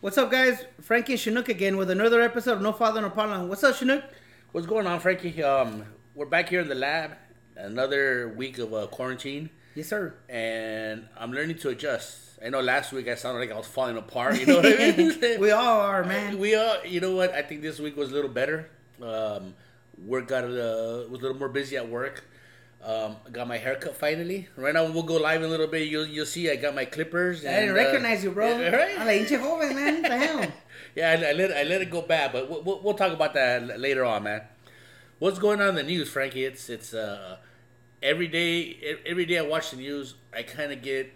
What's up, guys? Frankie Chinook again with another episode of No Father No Problem. What's up, Chinook? What's going on, Frankie? Um, we're back here in the lab. Another week of uh, quarantine, Yes, sir. and I'm learning to adjust. I know last week I sounded like I was falling apart. You know what I mean? we all are, man. We are. You know what? I think this week was a little better. Um, work got uh, was a little more busy at work. Um, I got my haircut finally. Right now we'll go live in a little bit. You'll you'll see I got my clippers. I didn't and, uh, recognize you, bro. yeah, right? I'm like, "Hinche joven, man. What the hell? Yeah, I, I let I let it go bad, but we'll, we'll, we'll talk about that later on, man. What's going on in the news, Frankie? It's it's uh every day every day I watch the news, I kind of get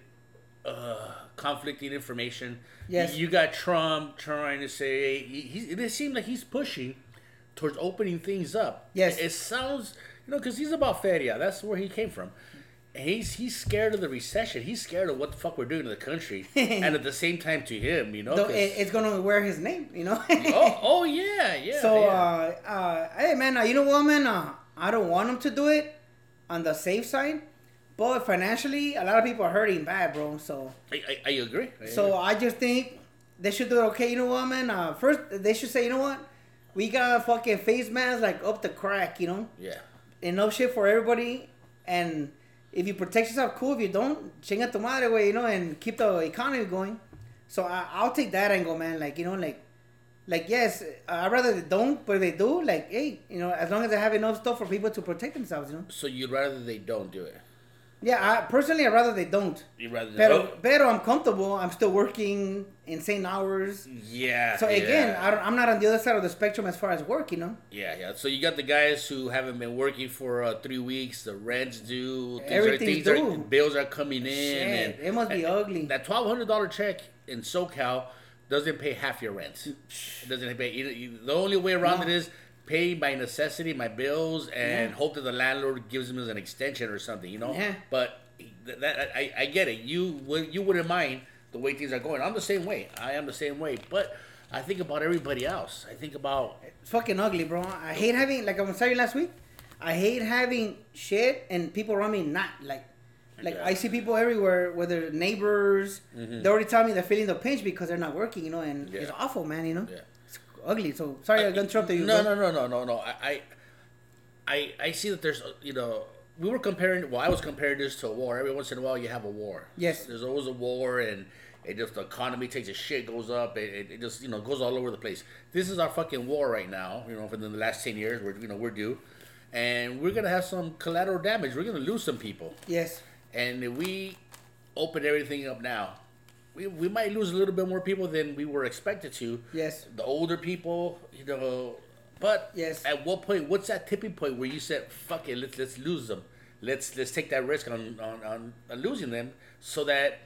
uh conflicting information. Yes. you got Trump trying to say he, he it seems like he's pushing towards opening things up. Yes. it sounds you know because he's about feria. That's where he came from. He's he's scared of the recession. He's scared of what the fuck we're doing to the country, and at the same time to him, you know. It, it's gonna wear his name, you know. oh, oh yeah, yeah. so, yeah. uh, uh, hey, man, uh, you know what, man? Uh, I don't want him to do it on the safe side, but financially, a lot of people are hurting bad, bro. So, I, I, I agree. I so agree. I just think they should do it. Okay, you know what, man? Uh, first, they should say, you know what? We got fucking face masks like up the crack, you know. yeah, enough shit for everybody. And if you protect yourself, cool. If you don't, chinga tu madre, way, you know, and keep the economy going. So I, I'll take that angle, man. Like, you know, like, like yes, I'd rather they don't, but if they do, like, hey, you know, as long as they have enough stuff for people to protect themselves, you know. so you'd rather they don't do it. Yeah, I personally, I'd rather they don't. You'd rather. Pero, oh, pero I'm comfortable. I'm still working insane hours. yeah. So again, yeah. I don't, I'm not on the other side of the spectrum as far as work, you know. Yeah, yeah. So you got the guys who haven't been working for uh, three weeks. The rent's due. Things Everything's are, due. Are, bills are coming in, Shit, and it must be and ugly. That twelve hundred dollar check in SoCal doesn't pay half your rent. It doesn't pay. You, you, the only way around No. it is pay my necessity my bills and Yeah. hope that the landlord gives as an extension or something. You know. Yeah. But that I, I get it. You would you wouldn't mind the way things are going. I'm the same way. I am the same way. But I think about everybody else. I think about It's fucking ugly, bro. I hate having like I was telling you last week. I hate having shit and people around me not like. Like Yeah. I see people everywhere, whether neighbors, mm-hmm. they already tell me they're feeling the pinch because they're not working, you know, and it's awful, man. You know, ugly. So sorry I interrupted you. No, no, no, no, no, no. I, I, I, I see that there's, uh, you know, we were comparing. Well, I was comparing this to a war. Every once in a while, you have a war. Yes. There's always a war, and it just the economy takes a shit, goes up. It, it, it just you know goes all over the place. This is our fucking war right now. You know, for the last ten years, we're you know we're due, and we're gonna have some collateral damage. We're gonna lose some people, Yes. and if we open everything up now. We, we might lose a little bit more people than we were expected to Yes. the older people, you know. But Yes. at what point? What's that tipping point where you said, "Fuck it, let's let's lose them. Let's let's take that risk on on, on, on losing them, so that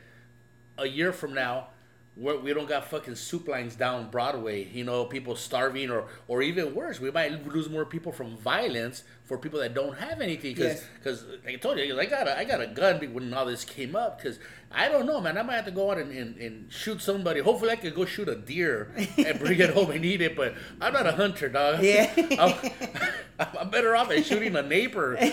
a year from now." We're, we don't got fucking soup lines down Broadway, you know, people starving, or or even worse, we might lose more people from violence for people that don't have anything. Because, Yes. like I told you, I got a, I got a gun when all this came up. Because I don't know, man, I might have to go out and, and, and shoot somebody. Hopefully, I could go shoot a deer and bring it home and eat it. But I'm not a hunter, dog. Yeah. I'm, I'm better off at shooting a neighbor.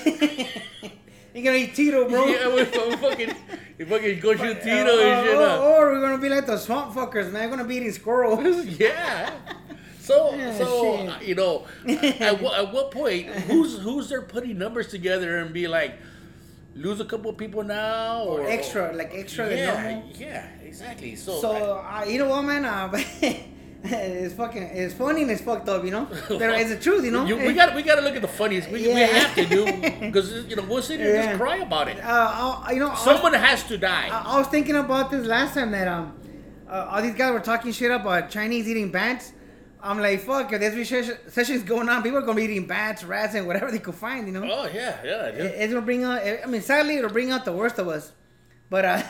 You're gonna eat Tito, bro. yeah, we we fucking, we fucking go shoot Tito Uh, and shit. or, uh. or we're gonna be like the swamp fuckers, man. We're gonna be eating squirrels. yeah. So, so uh, you know, at, what, at what point, who's who's there putting numbers together and be like, lose a couple of people now, or, Or extra, like extra yeah, yeah, exactly. So, So uh, you know what, man? Uh, it's fucking, it's funny and it's fucked up, you know. But it's the truth, you know. you, we got we got to look at the funniest. We, we have to do because you know we'll sit here and just cry about it. Uh, I, you know, I was, Someone has to die. I, I was thinking about this last time that um, uh, all these guys were talking shit about Chinese eating bats. I'm like, fuck, if this recession session's going on, people are gonna be eating bats, rats, and whatever they could find, you know. oh yeah, yeah. It- yeah. it's gonna bring out. I mean, sadly, it'll bring out the worst of us. But uh,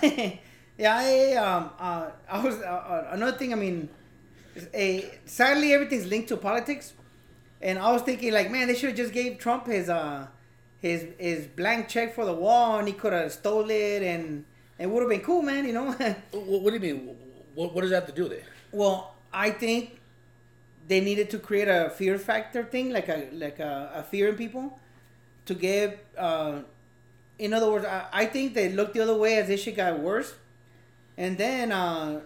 yeah, I um, uh, I was uh, uh, another thing. I mean, is a sadly everything's linked to politics, and I was thinking like, man, they should have just gave Trump his uh, his his blank check for the wall, and he could have stole it, and it would have been cool, man. You know. What, what do you mean? What, what does that have to do with it? well, I think they needed to create a fear factor thing, like a like a, a fear in people, to give. Uh, in other words, I, I think they looked the other way as this shit got worse, and then uh,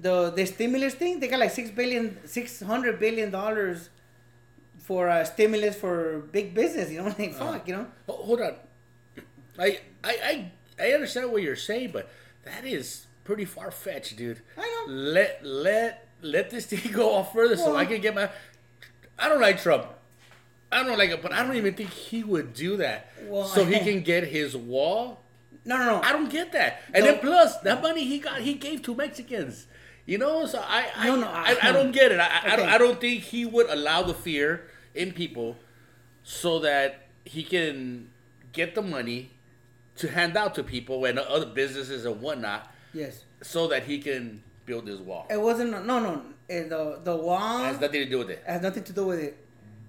the the stimulus thing, they got like six billion, six hundred billion dollars for uh, stimulus for big business. You know, like Uh-huh. fuck, you know. Hold on. I, I I I understand what you're saying, but that is pretty far fetched, dude. I know. Let let let this thing go off further so I can get my. I don't like Trump. I don't like it, but I don't even think he would do that. Well, so he can get his wall. No, no, no. I don't get that. And No. then plus that money he got, he gave to Mexicans. You know, so I I, No, no, I, I don't get it. I, I, don't, I don't think he would allow the fear in people so that he can get the money to hand out to people and other businesses and whatnot, yes, so that he can build his wall. it wasn't. No, no. eh, The the wall has nothing to do with it. it. has nothing to do with it.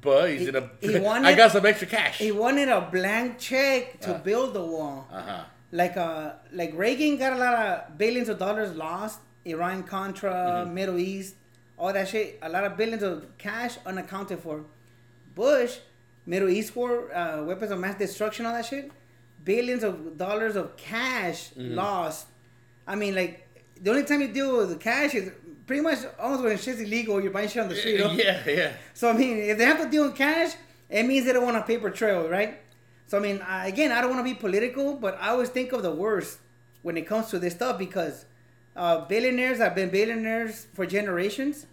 But he's He- in a. he wanted- I got some extra cash. He wanted a blank check to Uh. build the wall. Uh huh. Like uh, like Reagan got a lot of billions of dollars lost. Iran Contra, Mm-hmm. Middle East, all that shit. A lot of billions of cash unaccounted for. Bush, Middle East war, uh, weapons of mass destruction, all that shit. Billions of dollars of cash Mm-hmm. lost. I mean, like the only time you deal with the cash is pretty much almost when shit's illegal. You're buying shit on the street. know? Yeah, yeah. So I mean, if they have to deal in cash, it means they don't want a paper trail, right? So I mean, I, again, I don't want to be political, but I always think of the worst when it comes to this stuff because uh, billionaires have been billionaires for generations.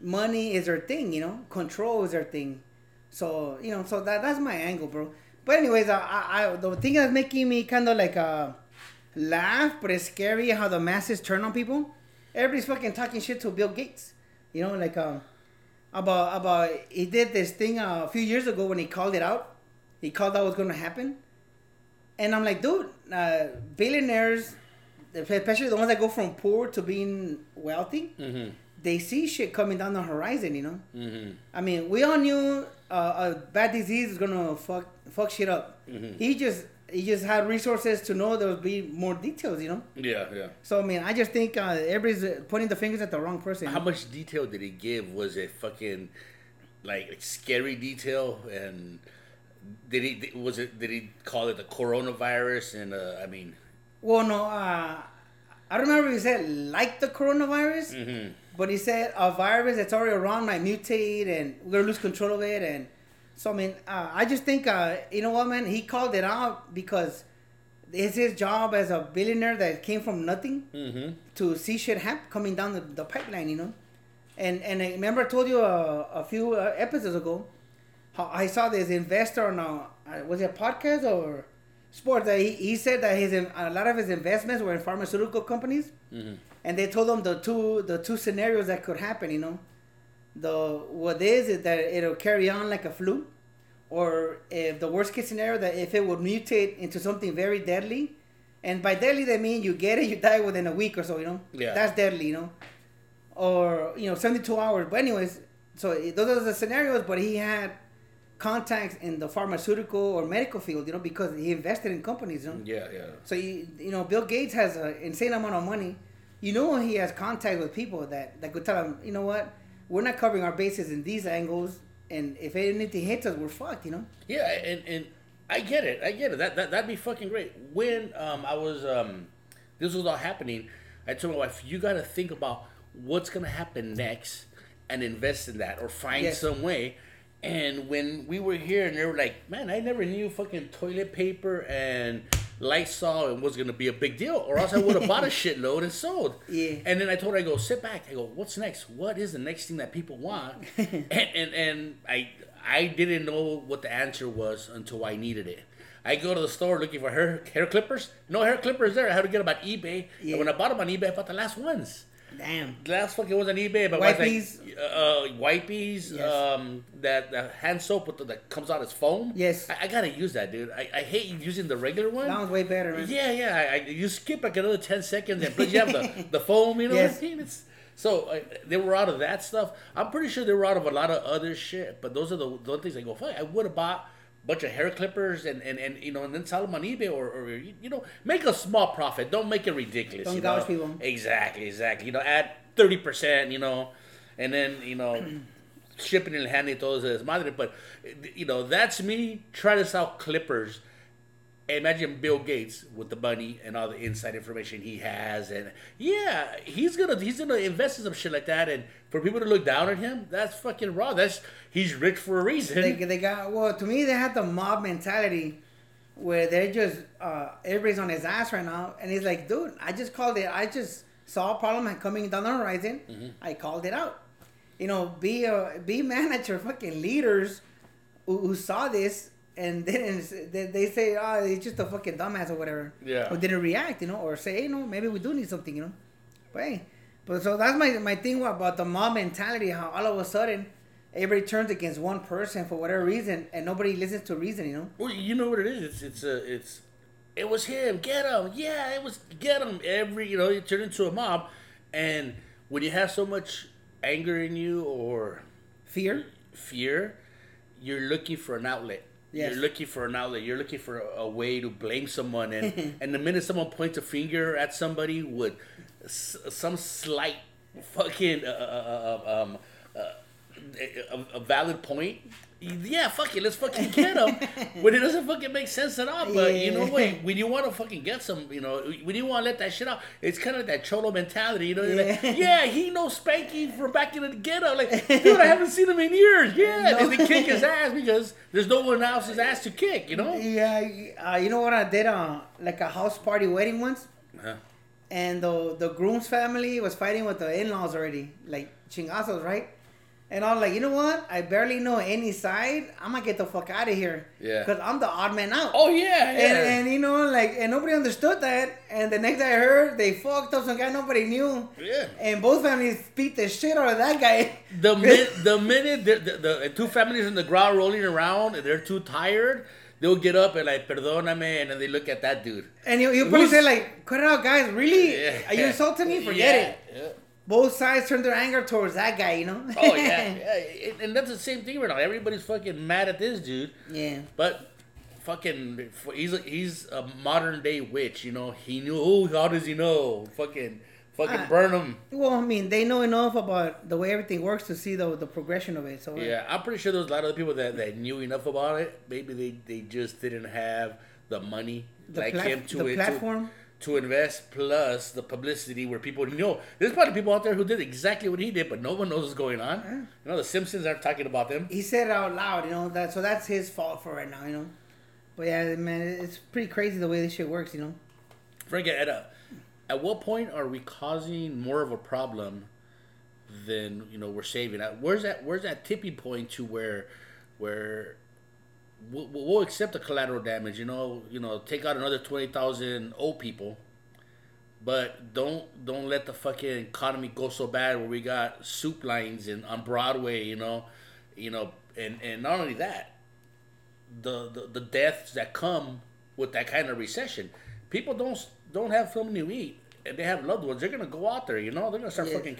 Money is their thing, you know. Control is their thing. So you know, so that that's my angle, bro. But anyways, I, I, the thing that's making me kind of like uh, laugh, but it's scary how the masses turn on people. Everybody's fucking talking shit to Bill Gates, you know, like um about about he did this thing uh, a few years ago when he called it out. He called out what's going to happen, and I'm like, dude, uh, billionaires, especially the ones that go from poor to being wealthy, Mm-hmm. they see shit coming down the horizon. You know, Mm-hmm. I mean, we all knew uh, a bad disease is gonna fuck fuck shit up. Mhm. He just he just had resources to know there would be more details. You know, Yeah, yeah. so I mean, I just think uh, everybody's pointing the fingers at the wrong person. How much detail did he give? Was it fucking like scary detail? And did he was it did he call it the coronavirus? And uh, I mean, Well, no, uh, I don't remember he said like the coronavirus, mhm. but he said a virus that's already around might mutate and we're gonna lose control of it. And so, I mean, uh, I just think, uh, you know what, man, he called it out because it's his job as a billionaire that came from nothing Mhm. to see shit happen coming down the, the pipeline, you know. And and I remember I told you a, a few uh, episodes ago how I saw this investor on a uh, was it a podcast or sports that he, he said that his a lot of his investments were in pharmaceutical companies, Mhm. and they told him the two the two scenarios that could happen. You know, the what is is that it'll carry on like a flu, or if the worst case scenario that if it would mutate into something very deadly, and by deadly they mean you get it you die within a week or so. You know, Yeah. that's deadly. You know, or you know seventy two hours. But anyways, so those are the scenarios. But he had contacts in the pharmaceutical or medical field. You know, because he invested in companies. You know, yeah, yeah. so you you know Bill Gates has an insane amount of money. You know he has contact with people that that could tell him, you know what, we're not covering our bases in these angles, and if anything hits us, we're fucked. You know. Yeah, and and I get it. I get it. That that that'd be fucking great. When um I was um this was all happening, I told my wife, you got to think about what's gonna happen next and invest in that or find Yes. some way. And when we were here, and they were like, "Man, I never knew fucking toilet paper and Lysol and was gonna be a big deal, or else I would have bought a shitload and sold." Yeah. And then I told her, I go, sit back. I go, what's next? What is the next thing that people want? and, and and I I didn't know what the answer was until I needed it. I go to the store looking for hair hair clippers. No hair clippers there. I had to get them on eBay. Yeah. And when I bought them on eBay, I bought the last ones. Damn. Last fucking ones on eBay, but Wipies? like uh, wipies, Yes. um, that that hand soap with the, that comes out as foam. Yes. I, I gotta use that, dude. I, I hate using the regular one. That one's way better, man. Yeah, yeah. I, I, you skip like another ten seconds, and plus you have the, the foam. You know Yes. what I mean? It's so uh, they were out of that stuff. I'm pretty sure they were out of a lot of other shit. But those are the, the things I go. Fuck, I would have bought bunch of hair clippers and, and, and you know and then sell them on eBay or, or you know make a small profit. Don't make it ridiculous. Don't you know? gouge people. Exactly, exactly. You know, add thirty percent. You know, and then you know. Shipping and handling todo es madre, but you know that's me trying to sell clippers imagine Bill Gates with the money and all the inside information he has, and yeah, he's gonna he's gonna invest in some shit like that, and for people to look down on him, that's fucking wrong. That's he's rich for a reason. They, they got well to me they had the mob mentality where they're just uh, everybody's on his ass right now, and he's like, dude, I just called it. I just saw a problem coming down the horizon. Mm-hmm. I called it out. You know, be a be manager, fucking leaders who, who saw this and didn't. They, they say, oh, he's just a fucking dumbass or whatever. Yeah. Or didn't react, you know, or say, hey, no, maybe we do need something, you know. But hey, but so that's my my thing about the mob mentality. How all of a sudden everybody turns against one person for whatever reason, and nobody listens to reason, you know. Well, you know what it is. It's it's a it's it was him. Get him. Yeah, it was get him. Every you know, you turn into a mob, and when you have so much anger in you or Fear. fear, you're looking for an outlet. Yes. You're looking for an outlet. You're looking for a, a way to blame someone, and and the minute someone points a finger at somebody with s- some slight fucking uh, uh, uh, um, uh, a, a valid point, yeah, fuck it, let's fucking get him. when it doesn't fucking make sense at all, but you know what? When you want to fucking get some, you know, when you want to let that shit out, it's kind of that cholo mentality, you know. You're like, Yeah. yeah, he knows Spanky from back in the ghetto. Like, dude, I haven't seen him in years. Yeah, No. and they kick his ass because there's no one else's ass to kick, you know. Yeah, uh, you know what I did? Uh, like a house party wedding once, Uh-huh. and the the groom's family was fighting with the in laws already, like chingazos, right? And I was like, you know what? I barely know any side. I'm gonna get the fuck out of here. Yeah. Cause I'm the odd man out. Oh yeah, yeah. And, and you know, like, and nobody understood that. And the next I heard, they fucked up some guy nobody knew. Yeah. And both families beat the shit out of that guy. The min- the minute the, the, the two families in the ground rolling around and they're too tired, they'll get up and like perdóname, and then they look at that dude. And you you probably Who's- say like, cut it out, guys. Really? Yeah. Are you insulting me? Forget Yeah, it. yeah. Both sides turned their anger towards that guy. You know? Oh yeah, yeah, and- that's the same thing right now. Everybody's fucking mad at this dude, yeah. but fucking, he's a, he's a modern day witch. You know, he knew. Oh, how does he know? Fucking, fucking Ah. burn him. Well, I mean, they know enough about the way everything works to see the the progression of it. So Yeah, I'm pretty sure there's a lot of people that, that knew enough about it. Maybe they, they just didn't have the money The like plat- him to the to- platform? to, invest, plus the publicity where people know. There's probably people out there who did exactly what he did, but no one knows what's going on. You know, the Simpsons aren't talking about them. he said it out loud. You know that. So that's his fault for right now. You know. But yeah, man, it's pretty crazy the way this shit works. You know. Frank, at a, at what point are we causing more of a problem than you know we're saving? At where's that? Where's that tipping point to where, where we'll, we'll accept the collateral damage? You know, you know, take out another twenty thousand old people, but don't don't let the fucking economy go so bad where we got soup lines and on Broadway. You know, you know, and and not only that, the, the the deaths that come with that kind of recession. People don't don't have something to eat, and they have loved ones. They're gonna go out there, you know. They're gonna start Yeah. fucking.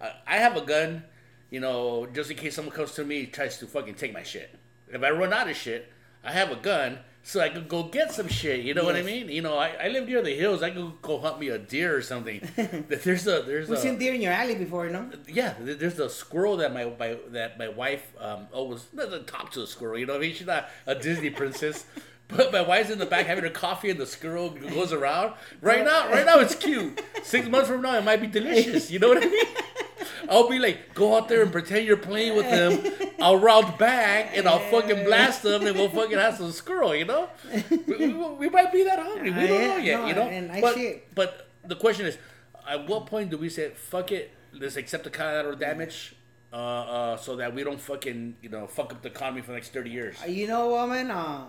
Uh, I have a gun, you know, just in case someone comes to me tries to fucking take my shit. If I run out of shit, I have a gun so I could go get some shit. You know what I mean? You know, I, I live near the hills. I could go hunt me a deer or something. there's a there's We've a seen deer in your alley before, you know. yeah, there's a squirrel that my, my that my wife um always doesn't talk to a squirrel. You know, what I mean, she's not a Disney princess. But my wife's in the back having her coffee, and the squirrel goes around. Right now, right now it's cute. Six months from now, it might be delicious. You know what I mean? I'll be like, go out there and pretend you're playing with them. I'll round back and I'll fucking blast them, and we'll fucking have some squirrel. You know, we, we, we might be that hungry. We Uh, don't know yet. you know, but but the question is, at what point do we say, fuck it, let's accept the collateral damage, uh, uh, so that we don't fucking, you know, fuck up the economy for the next 30 years? You know, woman, uh,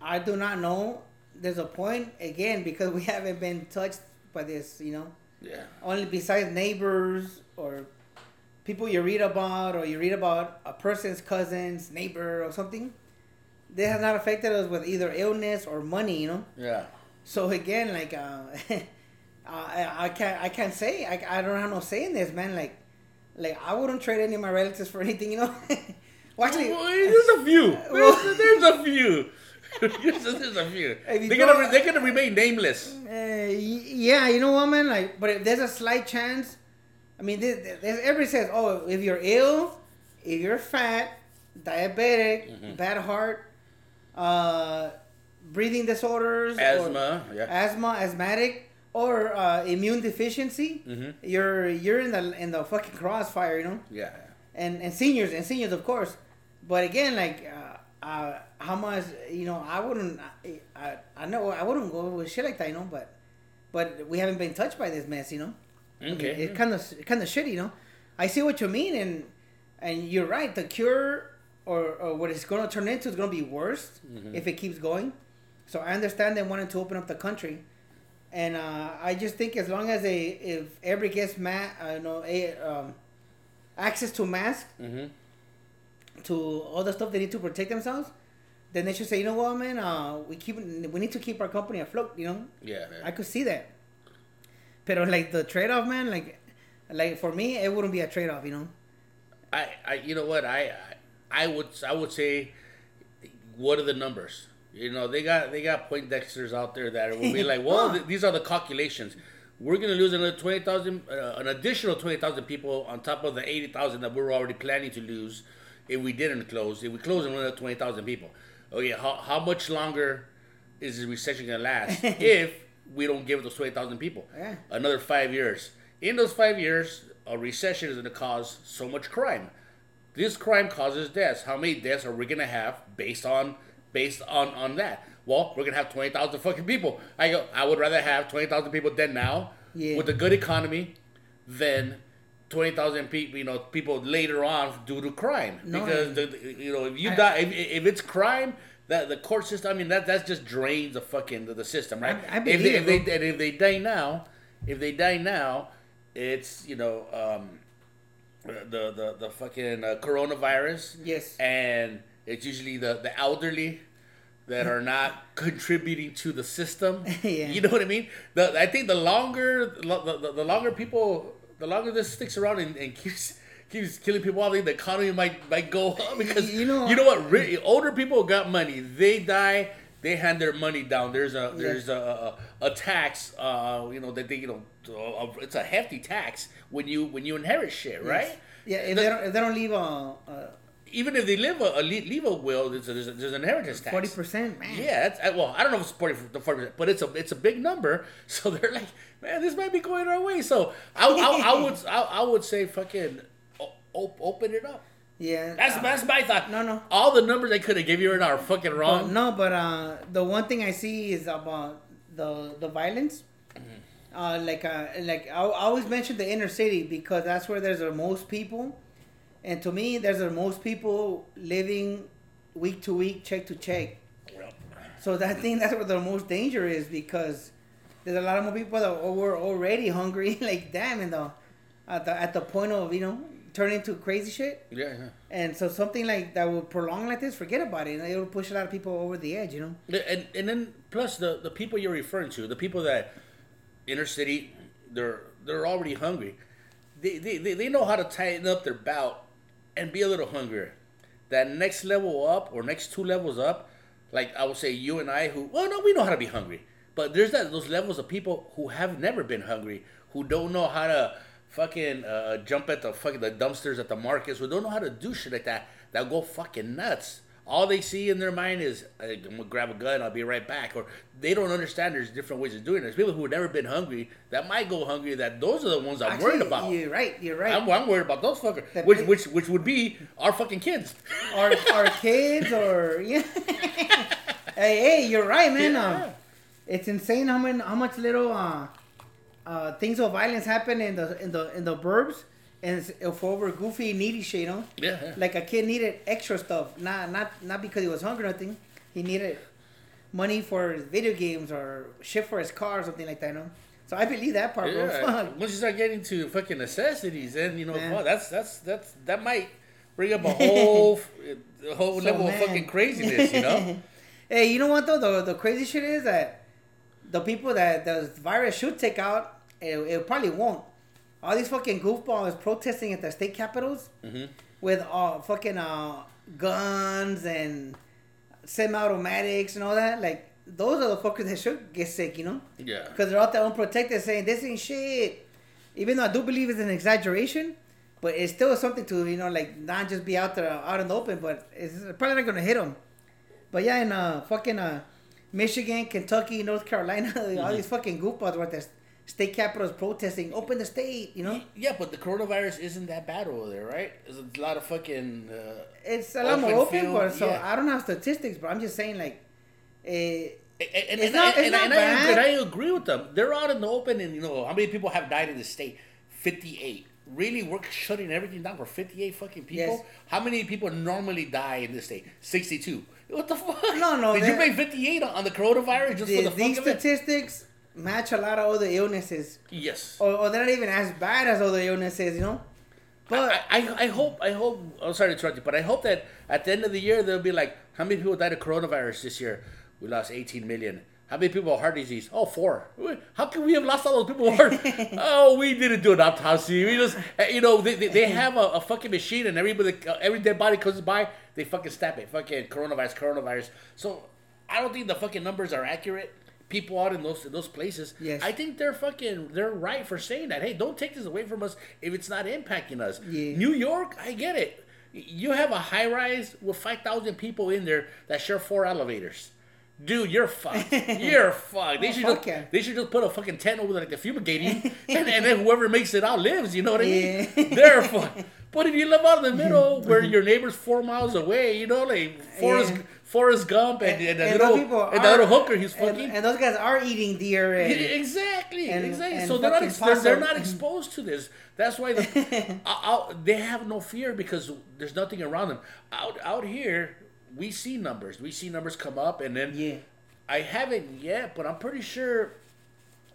I do not know. There's a point again because we haven't been touched by this. You know, Yeah. only besides neighbors or people you read about, or you read about a person's cousin's neighbor or something. They have not affected us with either illness or money. You know. Yeah. So again, like, uh, I, I can't, I can't say, I, I don't have no say in this, man. Like, like I wouldn't trade any of my relatives for anything, you know. well, actually, Well, there's a few. Well- There's, there's a few. there's, there's a few. They're gonna, re- they're gonna remain nameless. uh, yeah, you know what, man. Like, but if there's a slight chance, I mean, this, everybody says, oh, if you're ill, if you're fat, diabetic, Mm-hmm. bad heart, uh, breathing disorders, Asthma, yeah. asthma, asthmatic, or uh, immune deficiency, Mhm. you're you're in the in the fucking crossfire, you know. Yeah. And and seniors and seniors, of course. But again, like, uh, how much you know? I wouldn't. I, I I know I wouldn't go with shit like that, you know. But but we haven't been touched by this mess, you know. Okay. It kind of kind of shitty, you know. I see what you mean, and and you're right. The cure or, or what it's going to turn into is going to be worse Mhm. if it keeps going. So I understand they wanted to open up the country, and uh, I just think as long as they if every gets ma- uh, no, a, um, access to masks Mm-hmm. To all the stuff they need to protect themselves, then they should say, you know what, man, uh, we keep we need to keep our company afloat. You know, Yeah. Man. I could see that. But like the trade off, man, like like for me, it wouldn't be a trade off. You know. I, I, you know what? I, I, would, I would say, what are the numbers? You know, they got, they got point dexters out there that will be like, well, th- these are the calculations. We're gonna lose another twenty thousand, uh, an additional twenty thousand people on top of the eighty thousand that we're already planning to lose if we didn't close. If we close another twenty thousand people, okay, how, how much longer is the recession gonna last if we don't give those twenty thousand people? Yeah. Another five years. In those five years, a recession is gonna cause so much crime. This crime causes deaths. How many deaths are we gonna have based on based on on that? Well, we're gonna have twenty thousand fucking people. I go. I would rather have twenty thousand people dead now Yeah. with a good economy than twenty thousand people. You know, people later on due to crime. No, because I- the, you know, if you I- die, if, if it's crime. That the court system, I mean, that that just drains the fucking the, the system, right? I- I if believe they, if they and if they die now, if they die now, it's you know um, the the the fucking uh, coronavirus, Yes. and it's usually the the elderly that are not contributing to the system. Yeah. You know what I mean? The, I think the longer the, the, the longer people, the longer this sticks around and, and keeps keeps killing people think the economy might might go up because You know- you know what? Re- older people got money. They die. They hand their money down. There's a there's a, a, a tax. Uh, you know that they you know uh, it's a hefty tax when you when you inherit shit, right? Yeah. If The- they don't, if they don't leave a, a even if they live a, a leave a will, there's, a, there's, an inheritance tax. forty percent, man. Yeah, that's, uh, well, I don't know if it's forty the forty percent, but it's a it's a big number. So they're like, man, this might be going our way. So I, I, I would I, I would say fucking op- open it up. Yeah. That's uh, that's my thought. No, no. All the numbers I could have given you are fucking But wrong. no, but uh, the one thing I see is about the the violence. Uh, like uh, like I, I always mention the inner city because that's where there's the most people, and to me, there's the most people living week to week, check to check. So that thing that's where the most danger is because there's a lot of more people that were already hungry, like damn, in the at the at the point of you know turning to crazy shit. Yeah, yeah. And so something like that will prolong like this, forget about it. It will push a lot of people over the edge, you know. And and then plus the the people you're referring to, the people that inner city, they're they're already hungry. They they, they, they know how to tighten up their belt and be a little hungrier. That next level up or next two levels up, like I would say you and I who well no we know how to be hungry. But there's that those levels of people who have never been hungry, who don't know how to fucking uh, jump at the fucking the dumpsters at the markets, who don't know how to do shit like that, that go fucking nuts. All they see in their mind is I'm gonna grab a gun, I'll be right back. Or they don't understand there's different ways of doing it. There's people who have never been hungry that might go hungry. That those are the ones I'm worried about. You're right. You're right. I'm, I'm worried about those fuckers, That which big- which which would be our fucking kids. our our kids or yeah. hey, hey, you're right, man. Yeah. Um, it's insane how many how much little uh, uh, things of violence happen in the in the in the burbs and it's uh, for over goofy needy shit, you know. Yeah, yeah. Like a kid needed extra stuff, not not not because he was hungry or nothing. He needed money for video games or shit for his car or something like that, you know. So I believe that part, bro. Yeah. Fuck. Once you start getting to fucking necessities, then you know, Man. well, that's that's that's that might bring up a whole a whole So, level man. of fucking craziness, you know. hey, you know what though? The the crazy shit is that the people that the virus should take out, it, it probably won't. All these fucking goofballs protesting at the state capitals Mhm. with uh fucking uh guns and semi-automatics and all that. Like those are the fuckers that should get sick, you know? Yeah. Because they're out there unprotected saying this ain't shit. Even though I do believe it's an exaggeration, but it's still something to, you know, like not just be out there out in the open, but it's probably not going to hit them. But yeah, in uh, fucking uh, Michigan, Kentucky, North Carolina, all these fucking goofballs were at the state capitals protesting, open the state, you know? Yeah, but the coronavirus isn't that bad over there, right? There's a lot of fucking. Uh, It's a lot more Open field, but so yeah. I don't have statistics, but I'm just saying, like, eh, and, and, It's not- I, it's not and I, bad. and I agree with them. They're out in the open, and you know how many people have died in the state? Fifty-eight. Really, we're shutting everything down for fifty-eight fucking people. Yes. How many people normally die in this state? Sixty-two. What the fuck? No, no, Did you make fifty-eight on on the coronavirus just the- for the these fuck of it? statistics match a lot of other illnesses, Yes. or, or they're not even as bad as other illnesses, you know? But I, I, I hope I hope I'm sorry to interrupt you, but I hope that at the end of the year they'll be like, how many people died of coronavirus this year? We lost 18 million. How many people have heart disease? Oh, four. How can we have lost all those people? Heart? oh, we didn't do an autopsy. We just, eh, you know, they, they, they have a, a fucking machine, and everybody, uh, every dead body comes by, they fucking stab it. Fucking coronavirus, coronavirus. So I don't think the fucking numbers are accurate. People out in those in those places, Yes. I think they're fucking they're right for saying that. Hey, don't take this away from us if it's not impacting us. Yeah. New York, I get it. You have a high rise with five thousand people in there that share four elevators. Dude, you're fucked. You're fucked. They Oh, should fuck just, yeah. they should just put a fucking tent over there like the fumigating, and, and then whoever makes it out lives. You know what I mean? Yeah. They're fucked. But if you live out in the middle where your neighbor's four miles away, you know, like Forrest Yeah. Forrest Gump and, and, the and little people and the are- little hooker he's fucking. and those guys are eating deer and, Yeah, exactly, and- exactly. and so they're not, ex- they're, they're not mm-hmm. exposed to this. That's why the, out, they have no fear because there's nothing around them. Out out here, we see numbers. We see numbers come up, and then yeah. I haven't yet, but I'm pretty sure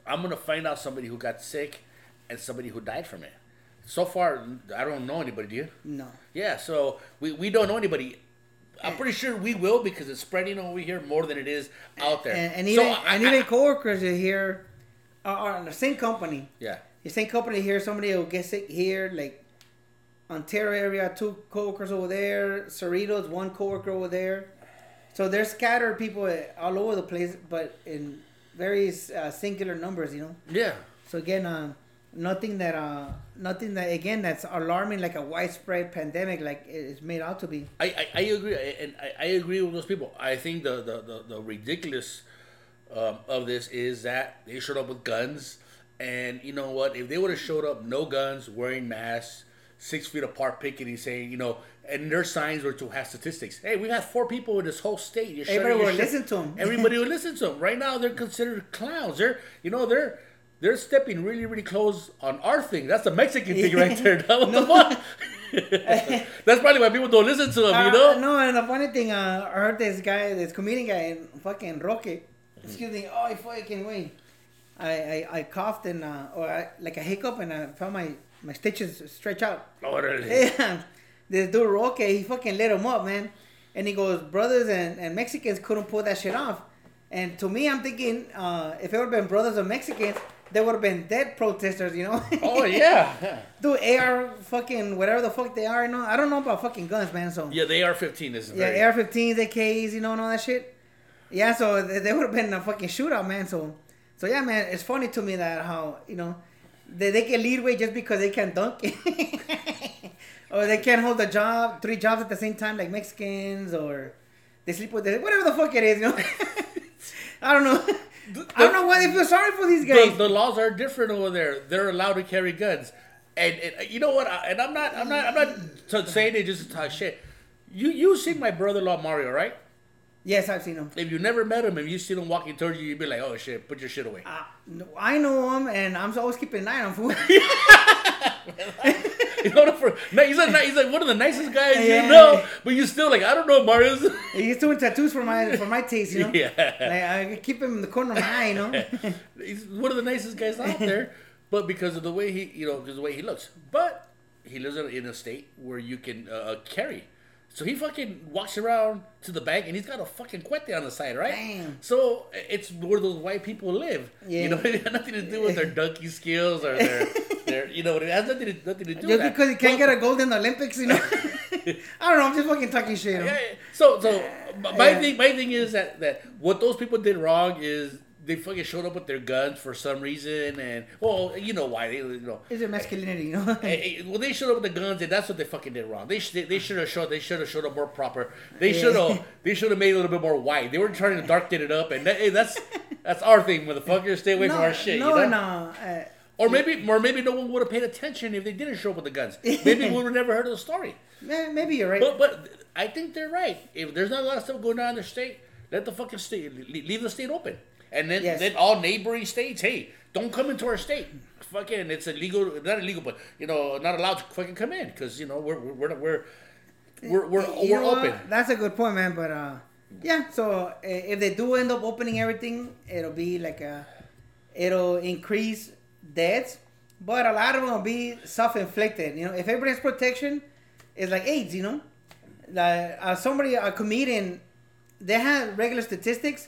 I'm gonna find out somebody who got sick and somebody who died from it. So far, I don't know anybody. Do you? No. Yeah, so we, we don't know anybody. I'm pretty sure we will because it's spreading over here more than it is out there. And, and So I- and I- even coworkers are here are, are in the same company. yeah. The same company here, somebody will get sick here, like Ontario area, two coworkers over there, Cerritos, one coworker over there. So they're scattered people all over the place, but in very uh, singular numbers, you know. Yeah. So again, uh, nothing that uh, nothing that again that's alarming like a widespread pandemic like it's made out to be. I, I, I agree, I- and I, I agree with those people. I think the the, the, the ridiculous um, of this is that they showed up with guns, and you know what? If they would have showed up no guns, wearing masks, six feet apart, picketing, saying you know, and their signs were to have statistics. Hey, we had four people in this whole state. You're Everybody would listen to 'em. Everybody would listen to them. Right now, they're considered clowns. They're you know they're. They're stepping really, really close on our thing. That's the Mexican thing right there. What the fuck? That's probably why people don't listen to them, you Uh, know? no, and the funny thing, uh, I heard this guy, this comedian guy in fucking Roque. Excuse me. Oh, I fucking wait. I, I, I coughed and uh, or I, like a hiccup and I felt my my stitches stretch out. Órale. Yeah, this dude Roque, he fucking lit him up, man. And he goes, brothers and, and Mexicans couldn't pull that shit off. And to me, I'm thinking, uh, if it would have been brothers or Mexicans, there would have been dead protesters, you know? Oh yeah, Dude, AR fucking whatever the fuck they are, you know? I don't know about fucking guns, man. So yeah. They are 15. Is yeah, very, AR-15s, AKs, you know, and all that shit. Yeah, so they, they would have been a fucking shootout, man. So, so yeah, man, it's funny to me that how you know they, they get leadway just because they can dunk, or they can't hold a job, three jobs at the same time, like Mexicans, or they sleep with the, whatever the fuck it is, you know. I don't know. I don't know why they feel sorry for these guys. the laws are different over there. They're allowed to carry guns, and, and you know what? I- And I'm not, I'm not, I'm not saying it just to talk shit. You, you seen my brother-in-law Mario, right? yes, I've seen him. If you never met him, if you see him walking towards you, you'd be like, "Oh shit, put your shit away." Uh, I know him, and I'm always keeping an eye on food. you know, for, he's, a, he's like one of the nicest guys Yeah. you know, but you still like, I don't know, Mario's. He's doing tattoos for my for my taste, you know. Yeah. Like I keep him in the corner of my eye, you know. he's one of the nicest guys out there, but because of the way he, you know, because the way he looks. But he lives in, a state where you can uh, carry. So he fucking walks around to the bank and he's got a fucking cuete on the side, right? Damn. So it's where those white people live. Yeah. You know, it has nothing to do with their donkey skills or their, their you know, it has nothing to, nothing to do with Just because he can't Well, get a gold in the Olympics, you know. I don't know. I'm just fucking talking shit. Yeah, yeah. So, so my Yeah. thing, my thing is that that what those people did wrong is they fucking showed up with their guns for some reason, and well, you know why they, you know. Is it masculinity? You know. Eh, eh, well, they showed up with the guns, and that's what they fucking did wrong. They sh- they should have showed they should have showed up more proper. They should have they should have made it a little bit more white. They were trying to darken it up, and that, hey, that's that's our thing, motherfuckers. Stay away no, from our shit. no, you know? no. Uh, Or maybe, or maybe no one would have paid attention if they didn't show up with the guns. Maybe we would have never heard of the story. eh, maybe you're right. But but I think they're right. If there's not a lot of stuff going on in the state, let the fucking state leave the state open, and then Yes. then all neighboring states, hey, don't come into our state. Fucking, it's illegal. Not illegal, but you know, not allowed to fucking come in because you know we're we're we're we're we're, we're, You we're know what? open. That's a good point, man. But uh, yeah. So uh, if they do end up opening everything, it'll be like a, it'll increase deaths, but a lot of them will be self-inflicted. You know, if everybody has protection, it's like AIDS. You know, like uh, somebody, a comedian, they have regular statistics,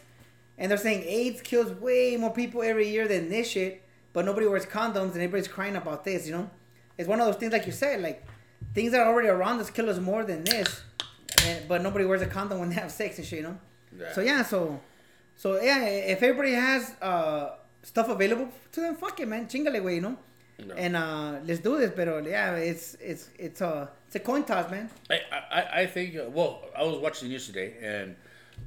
and they're saying AIDS kills way more people every year than this shit, but nobody wears condoms and everybody's crying about this. You know, it's one of those things like you said, like things that are already around us kill us more than this, and, but nobody wears a condom when they have sex and shit. You know, Yeah. so yeah, so so yeah, if everybody has uh stuff available to them, fuck it, man, chingale, way, you know. No. And uh, let's do this, but yeah, it's it's it's a it's a coin toss, man. I, I, I think. Uh, well, I was watching the news today, and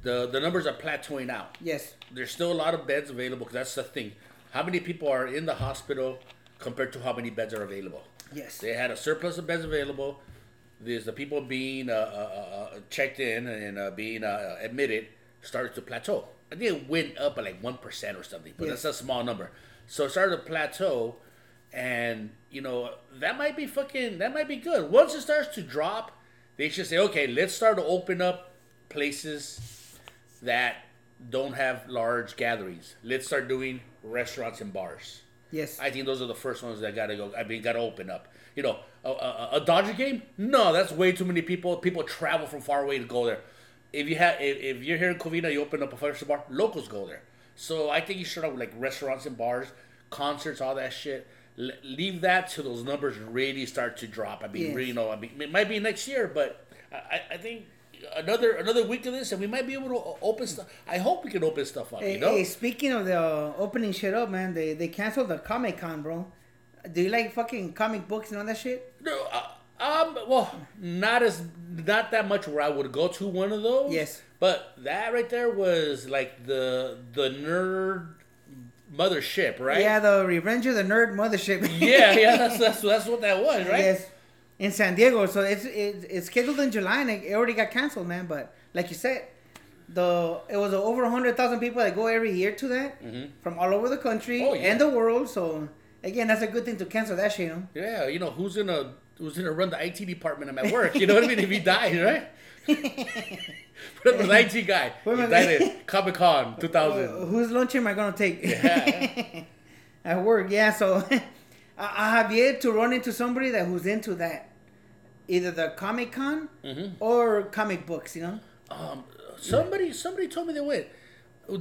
the the numbers are plateauing out. Yes, There's still a lot of beds available because that's the thing. How many people are in the hospital compared to how many beds are available? yes, They had a surplus of beds available. There's the people being uh, uh, uh, checked in and uh, being uh, admitted started to plateau. I think it went up by like one percent or something, but Yes. that's a small number. So it started to plateau, and you know that might be fucking that might be good. Once it starts to drop, they should say, okay, let's start to open up places that don't have large gatherings. Let's start doing restaurants and bars. yes. I think those are the first ones that gotta go. I mean, gotta open up. You know, a, a, a Dodger game? No, that's way too many people. People travel from far away to go there. If you have, if, if you're here in Covina, you open up a first bar. Locals go there. So I think you start out with like restaurants and bars, concerts, all that shit. L- leave that till those numbers really start to drop. I mean, Yes. really, you know, I mean, it might be next year, but I, I think another another week of this, and we might be able to open stuff. I hope we can open stuff up. Hey, you know, hey, speaking of the uh, opening shit up, man, they they canceled the Comic Con, bro. Do you like fucking comic books and all that shit? No, uh, um, well, not as not that much where I would go to one of those. Yes. but that right there was like the the nerd mothership, right? Yeah, the Revenge of the Nerd mothership. yeah, yeah. That's that's that's what that was, right? Yes, in San Diego. So it's it's, it's scheduled in July and it already got canceled, man. But like you said, the it was over hundred thousand people that go every year to that from all over the country Mm-hmm. Oh, yeah. and the world. So again, that's a good thing to cancel that shit. You know? Yeah, you know who's gonna who's gonna run the IT department at my work? You know what I mean? If he dies, right? Put up the IT guy. He died at Comic Con 2000. Uh, whose lunch am I gonna take? Yeah. At work, yeah. So I, I have yet to run into somebody that who's into that, either the Comic Con Mm-hmm. or comic books. You know? Um, somebody somebody told me they went.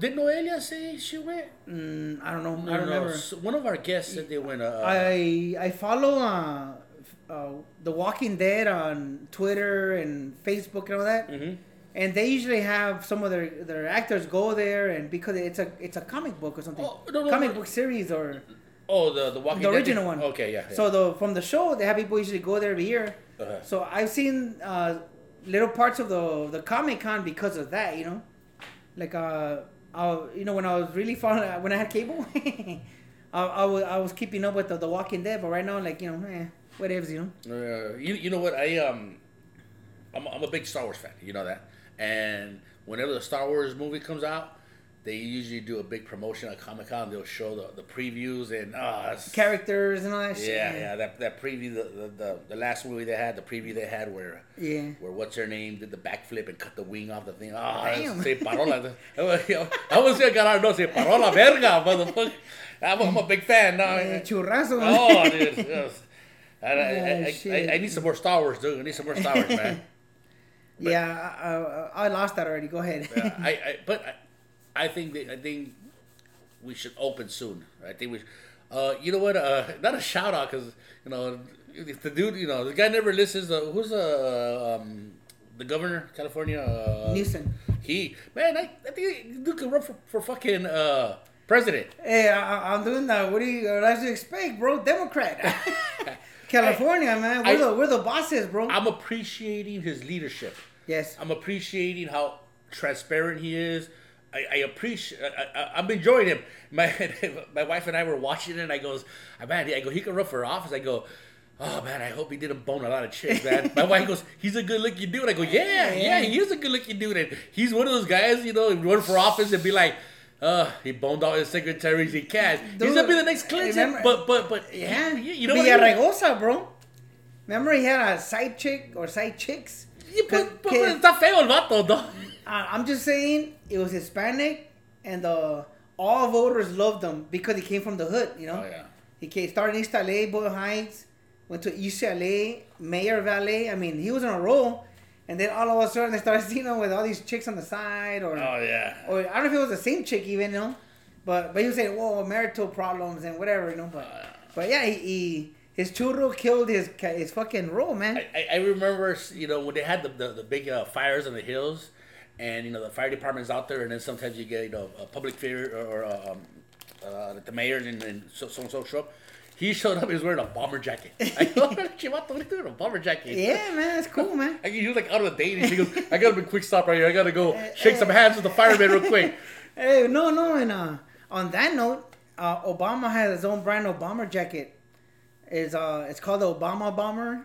Did Noelia say she went? Mm, I don't know. No, I don't no, remember. One of our guests said they went. Uh, I I follow uh, uh, The Walking Dead on Twitter and Facebook and all that, Mhm. and they usually have some of their their actors go there, and because it's a it's a comic book or something, Oh, no, comic book series or oh, the the Walking the Dead original one. Okay, yeah. yeah. So the from the show, they have people usually go there every year. Uh-huh. So I've seen uh, little parts of the the Comic Con because of that, you know, like uh, I, you know when I was really fun when I had cable, I, I was I was keeping up with the, the Walking Dead, but right now like you know, eh, whatever, you know. Uh, you, you know what I um I'm, I'm a big Star Wars fan you know that and whenever the Star Wars movie comes out they usually do a big promotion at Comic Con they'll show the, the previews and it's- Characters and all that yeah shit. yeah that that preview the, the, the, the last movie they had the preview they had where yeah. where what's her name did the backflip and cut the wing off the thing ah Damn. se paró la I was gonna get out no se paró la verga motherfucker I'm, I'm a big fan no, churrazo. Oh, dude. yes. I, I, Oh, I. I, I need some more Star Wars, dude. I need some more Star Wars, man. yeah, I, I, lost that already. Go ahead. Yeah, I, I, but I, I think that, I think we should open soon. I think we, uh, you know what? Uh, not a shout out because you know if the dude, you know, the guy never listens. Uh, who's uh, um, the governor, California? Uh, Newsom. He man, I, I think the dude could run for, for fucking uh, president. Hey, I, I'm doing that. What do you what do you expect, bro? Democrat. California, man. We're I- the we're the bosses, bro. I'm appreciating his leadership. yes. I'm appreciating how transparent he is. I, I appreciate. I, I, I'm enjoying him. My my wife and I were watching it. and I goes, "Ah, man, I go, he can run for office. I go, oh man, I hope he didn't bone a lot of chicks, man. my wife goes, he's a good looking dude. I go, yeah, yeah, he is a good looking dude, and he's one of those guys, you know, run for office and be like. Uh, he boned all his secretaries he can. he's gonna be the next Clinton, but but but Yeah. you, know what? I mean? Villaraigosa, bro. Remember he had a side chick or side chicks? Yeah, but, but, but está feo el vato, though. I'm just saying it was Hispanic and uh, all voters loved him because he came from the hood, you know? Oh, yeah. He came, started in East LA, Boyle Heights, went to UCLA, mayor Valley. I mean, he was on a roll. And then all of a sudden they started seeing him with all these chicks on the side or Oh yeah. or I don't know if it was the same chick even, you know. But but he was saying, whoa, marital problems and whatever, you know. But but yeah, he, he his churro killed his his fucking role, man. I, I- I remember, you know, when they had the, the, the big uh, fires on the hills, and you know the fire department's out there, and then sometimes you get you know a public figure or, or uh, um, uh, the mayor and, and so so and so show up. He showed up. He was wearing a bomber jacket. I go, Chivato, what are you? A bomber jacket? yeah, man, that's cool, man. I, he was like out of the date. and She goes, "I gotta be quick stop right here. I gotta go shake some hands with the fireman real quick." Hey, no, no, and uh, on that note, uh, Obama has his own brand of bomber jacket. Is uh, it's called the Obama bomber.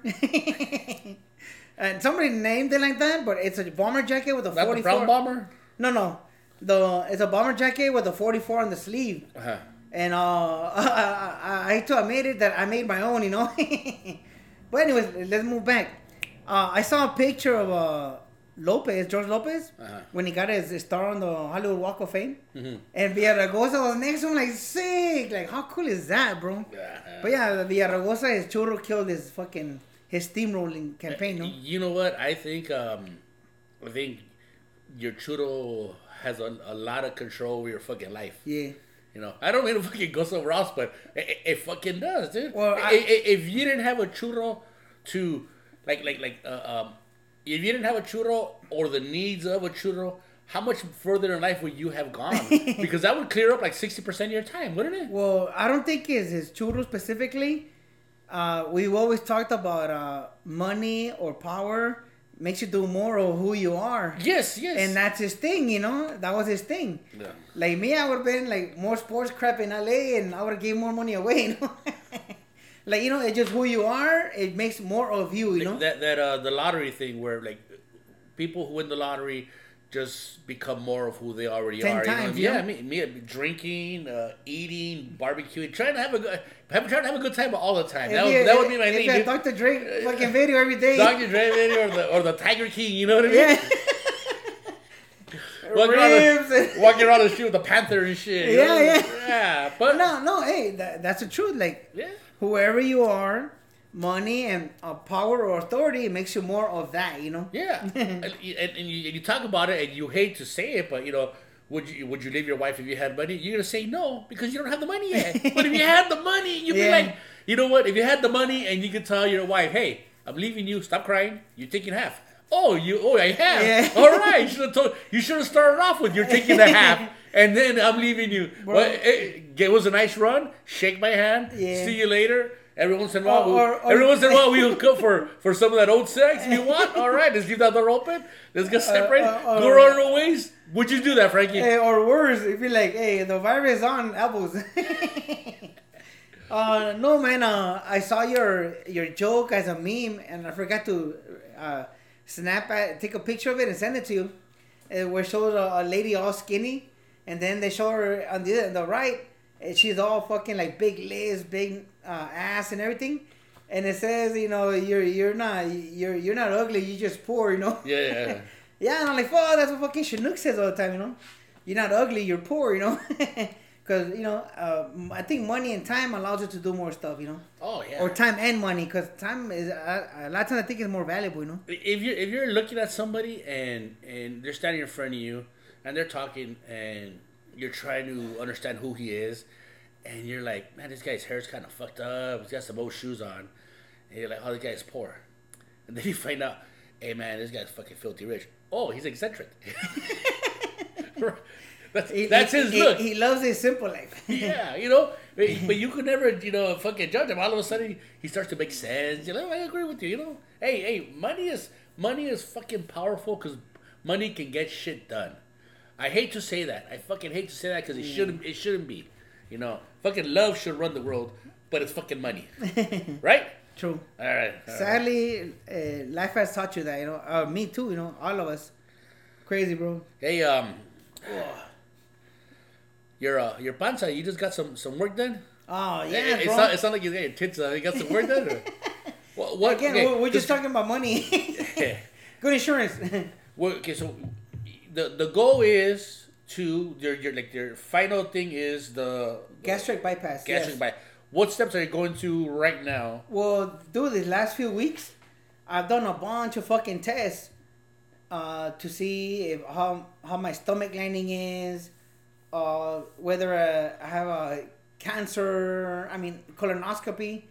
And somebody named it like that, but it's a bomber jacket with a Not the forty-four. brown bomber. No, no, the it's a bomber jacket with a forty-four on the sleeve. Uh-huh. And uh, I, I, I hate to admit it that I made my own, you know. but anyways, let's move back. Uh, I saw a picture of uh, Lopez, George Lopez, Uh-huh. when he got his, his star on the Hollywood Walk of Fame. Mhm. And Villaraigosa was next to him, like, sick. Like, how cool is that, bro? Yeah. But yeah, Villaraigosa, his churro killed his fucking, his steamrolling campaign, no? You know what? I think um, I think your churro has a, a lot of control over your fucking life. Yeah. You know, I don't mean to fucking go somewhere else, but it, it, fucking does, dude. Well, I, I- I- if you didn't have a churro to, like, like, like, uh, um, if you didn't have a churro or the needs of a churro, how much further in life would you have gone? because that would clear up like sixty percent of your time, wouldn't it? Well, I don't think it's his churro specifically. Uh, we've always talked about uh, money or power makes you do more of who you are. Yes, yes. And that's his thing, you know? That was his thing. Yeah. Like me, I would have been like more sports crap in LA and I would have gave more money away, you know? like, you know, it's just who you are. It makes more of you, you know? that that uh the lottery thing where like people who win the lottery just become more of who they already Ten are. times, you know? yeah. yeah. Me, me drinking, uh, eating, barbecuing, trying to have a good, having trying to have a good time all the time. That, If would, that would be my thing. dude. Dr. Dre fucking video every day. Dr. Dre video or the or the Tiger King. You know what I mean? yeah. Walking around, the, walking around the street with the panther and shit. Yeah, know? yeah. yeah. But no, no, hey, that, that's the truth. Like, yeah, whoever you are, money and uh, power or authority makes you more of that, you know? Yeah, and, and, and you, and you talk about it, and you hate to say it, but you know, would you would you leave your wife if you had money? You're gonna say no because you don't have the money yet. but if you had the money, you'd Yeah. be like, you know what? If you had the money and you could tell your wife, hey, I'm leaving you. Stop crying. You're taking half. Oh, you. Oh, I have. Yeah. All right. You should have told. You should have started off with you're taking the half, and then I'm leaving you. Well, it, it was a nice run. Shake my hand. Yeah. See you later. Every once in a while, Or- we- or- or- every once in a while, we'll go for for some of that old sex. If You want? All right, let's leave that door open. Let's get separated. uh, go or- our own ways. Would you do that, Frankie? Hey, or worse, if you're like, hey, the virus on elbows. uh, no, man. Uh, I saw your your joke as a meme, and I forgot to uh, snap at, take a picture of it, and send it to you. Uh, where it shows a, a lady all skinny, and then they show her on the on the right, and she's all fucking like big lips, big uh, ass, and everything. And it says, you know, you're you're not you're you're not ugly, you're just poor, you know. Yeah, yeah, yeah. And I'm like, oh, that's what fucking Chinook says all the time, you know? You're not ugly, you're poor, you know? Because, you know, uh, I think money and time allows you to do more stuff, you know? Oh yeah. Or time and money, because time is, uh, a lot of times I think is more valuable, you know? if you're if you're looking at somebody and and they're standing in front of you and they're talking and you're trying to understand who he is and you're like man this guy's hair's kind of fucked up he's got some old shoes on and you're like oh this guy's poor and then you find out hey man this guy's fucking filthy rich oh he's eccentric That's, He- that's his he- look. He loves his simple life. yeah, you know, but you could never, you know, fucking judge him. All of a sudden, he starts to make sense. You're like, oh, I agree with you. You know, hey, hey, money is money is fucking powerful because money can get shit done. I hate to say that. I fucking hate to say that because it mm. shouldn't. It shouldn't be. You know, fucking love should run the world, but it's fucking money, right? True. All right. all right. Sadly, uh, life has taught you that. You know, uh, me too. You know, all of us. Crazy, bro. Hey, um, your uh, your panza, you just got some some work done. Oh yeah, it, it, bro. sound, it sound like you got your tits. Uh, you got some work done. Or? what? what Again, okay, we're, we're just talking about money. Good insurance. Well, okay, so the the goal is to your your like your final thing is the Gastric bypass. gastric yes. bypass. What steps are you going to right now? Well, dude, these last few weeks, I've done a bunch of fucking tests uh, to see if how how my stomach lining is, uh, whether uh, I have a cancer. I mean, colonoscopy.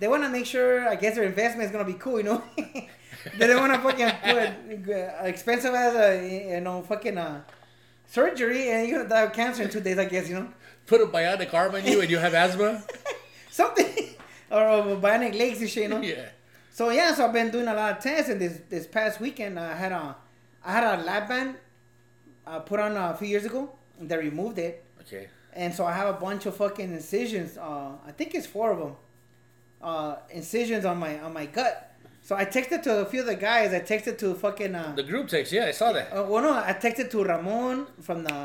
They want to make sure. I guess their investment is gonna be cool, you know. they don't want to fucking put uh, expensive as a you know fucking uh, surgery, and you're gonna die of cancer in two days. I guess you know Put a bionic arm on you and you have asthma. something or uh, bionic legs and shit, you know. yeah. So yeah, so I've been doing a lot of tests, and this this past weekend I had a I had a lap band uh, put on a few years ago. And they removed it, Okay. and so I have a bunch of fucking incisions. Uh, I think it's four of them. Uh, incisions on my on my gut. So I texted to a few of the guys. I texted to fucking. Uh, The group text, yeah, I saw that. uh, well, no, I texted to Ramon from the.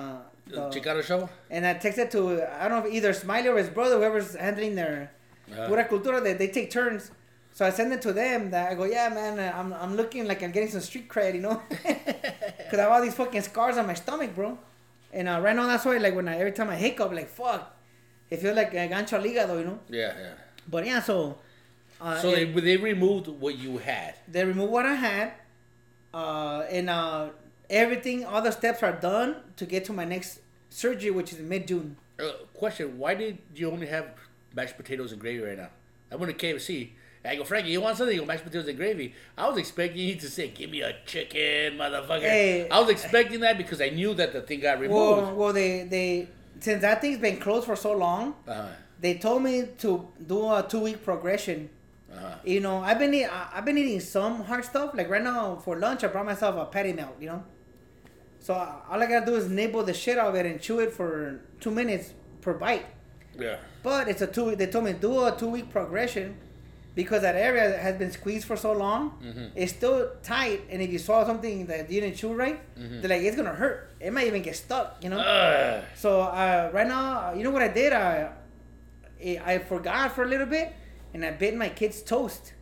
The the Chicano show. and I texted to I don't know if either Smiley or his brother, whoever's handling their Uh-huh. Pura Cultura, they, they take turns. So I send it to them. That I go, yeah, man, uh, I'm, I'm looking like I'm getting some street cred, you know, because I have all these fucking scars on my stomach, bro. And uh, right now, that's why, like, when I every time I hiccup, like, fuck, it feels like a gancho al hígado, you know. Yeah, yeah. But yeah, so. Uh, So they they removed what you had. they removed what I had, uh, and uh, everything, all the steps are done to get to my next surgery, which is mid June. Uh, question: Why did you only have mashed potatoes and gravy right now? I went to KFC. I go, Frankie, you want something? You go, mashed potatoes and gravy. I was expecting you to say, "Give me a chicken, motherfucker." Hey. I was expecting that because I knew that the thing got Well, removed. well, they they since that thing's been closed for so long, Uh-huh. they told me to do a two week progression. Uh-huh. You know, I've been eat, I've been eating some hard stuff. Like right now for lunch, I brought myself a patty melt. You know, so uh, all I gotta do is nibble the shit out of it and chew it for two minutes per bite. Yeah. But it's a two. They told me do a two week progression because that area has been squeezed for so long. Mhm. It's still tight, and if you swallow something that you didn't chew right, Mhm. they're like it's gonna hurt. It might even get stuck. You know. Ugh. So uh, right now, uh, you know what I did? I I forgot for a little bit, and I bit my kid's toast,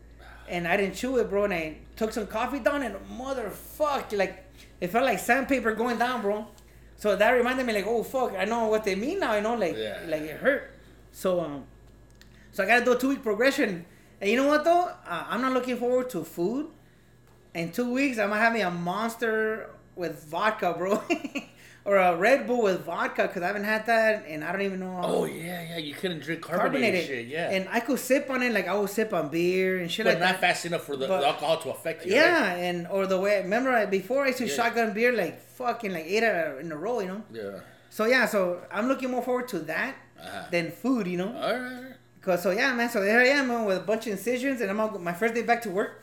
and I didn't chew it, bro. And I took some coffee down, and motherfuck, like it felt like sandpaper going down, bro. So that reminded me, like, oh fuck, I know what they mean now. You know, like Yeah. like it hurt. So um, so I gotta do a two week progression. And you know what though? Uh, I'm not looking forward to food. In two weeks, I'm gonna have me a monster with vodka, bro, or a Red Bull with vodka, cause I haven't had that, and I don't even know. Oh yeah, yeah. You couldn't drink carbonated, carbonated. shit. Yeah. And I could sip on it like I would sip on beer and shit like that. but like not that. fast enough for the, But- the alcohol to affect you. Yeah, right? and or the way remember I, before I used to Yeah. shotgun beer like fucking like eight in a row, you know. Yeah. So yeah, so I'm looking more forward to that Uh-huh. than food, you know. All right. Cause so yeah, man. So there I am man, with a bunch of incisions, and I'm on my first day back to work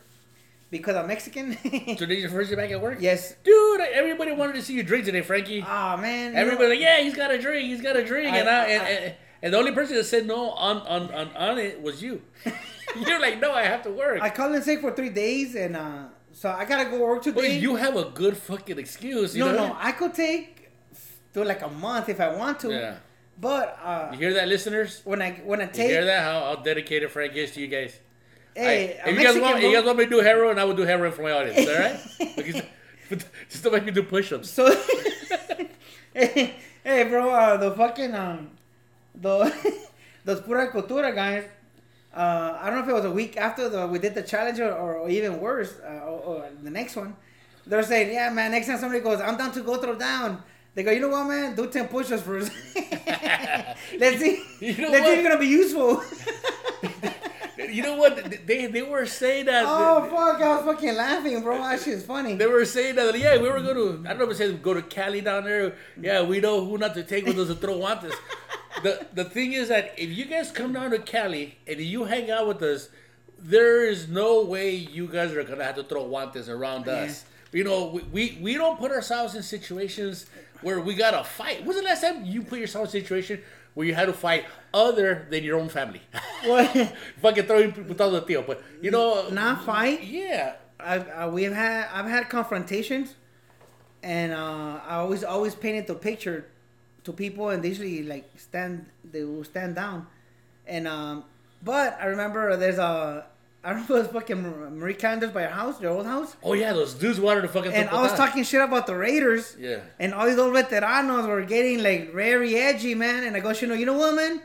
because I'm Mexican. So this your first day back at work? yes. Dude, everybody wanted to see you drink today, Frankie. Oh man. you Everybody like, yeah, he's got a drink, he's got a drink, I- and, I, I- and, and and the only person that said no on on on, on it was you. You're like, no, I have to work. I called in sick for three days, and uh, so I gotta go work but today. you have a good fucking excuse. You no, know? no, I could take do like a month if I want to. Yeah. But uh, You hear that, listeners? when I when I You take, hear that? How, how dedicated Frank is to you guys. Hey, I- if you guys want, if you guys want me to do heroin, I will do heroin for my audience. All right? Because- just don't make me do push-ups. So, hey, hey, bro, uh, the fucking um, the those pura cultura guys. Uh, I don't know if it was a week after the we did the challenge or, or even worse, uh, or, or the next one. They're saying, yeah, man. Next time somebody goes, I'm down to go throw down. They go, you know what, man? Do ten push-ups first. let's see. You know let's see what? if you're gonna be useful. You know what? They they were saying that. Oh fuck! I was fucking laughing, bro. That shit's funny. They were saying that, yeah, we were going to, I don't know if it says go to Cali down there. Yeah, we know who not to take with us to throw guantes. the, the thing is that if you guys come down to Cali and you hang out with us, there is no way you guys are going to have to throw guantes around us. You know, we, we, we don't put ourselves in situations where we got to fight. When's the last time you put yourself in a situation where you had to fight other than your own family? What? Fucking throwing putados tío. But, you know. Not fight. Yeah. I've uh, we've had I've had confrontations, and uh, I always always painted the picture to people, and they usually like stand they will stand down, and um, but I remember there's a I don't know if it fucking Marie Callender's by your house, your old house, Oh, yeah, those dudes wanted to fucking and I was talking shit about the Raiders, Yeah. and all these old veteranos were getting like very edgy, man. And I go, you know, you know what, man?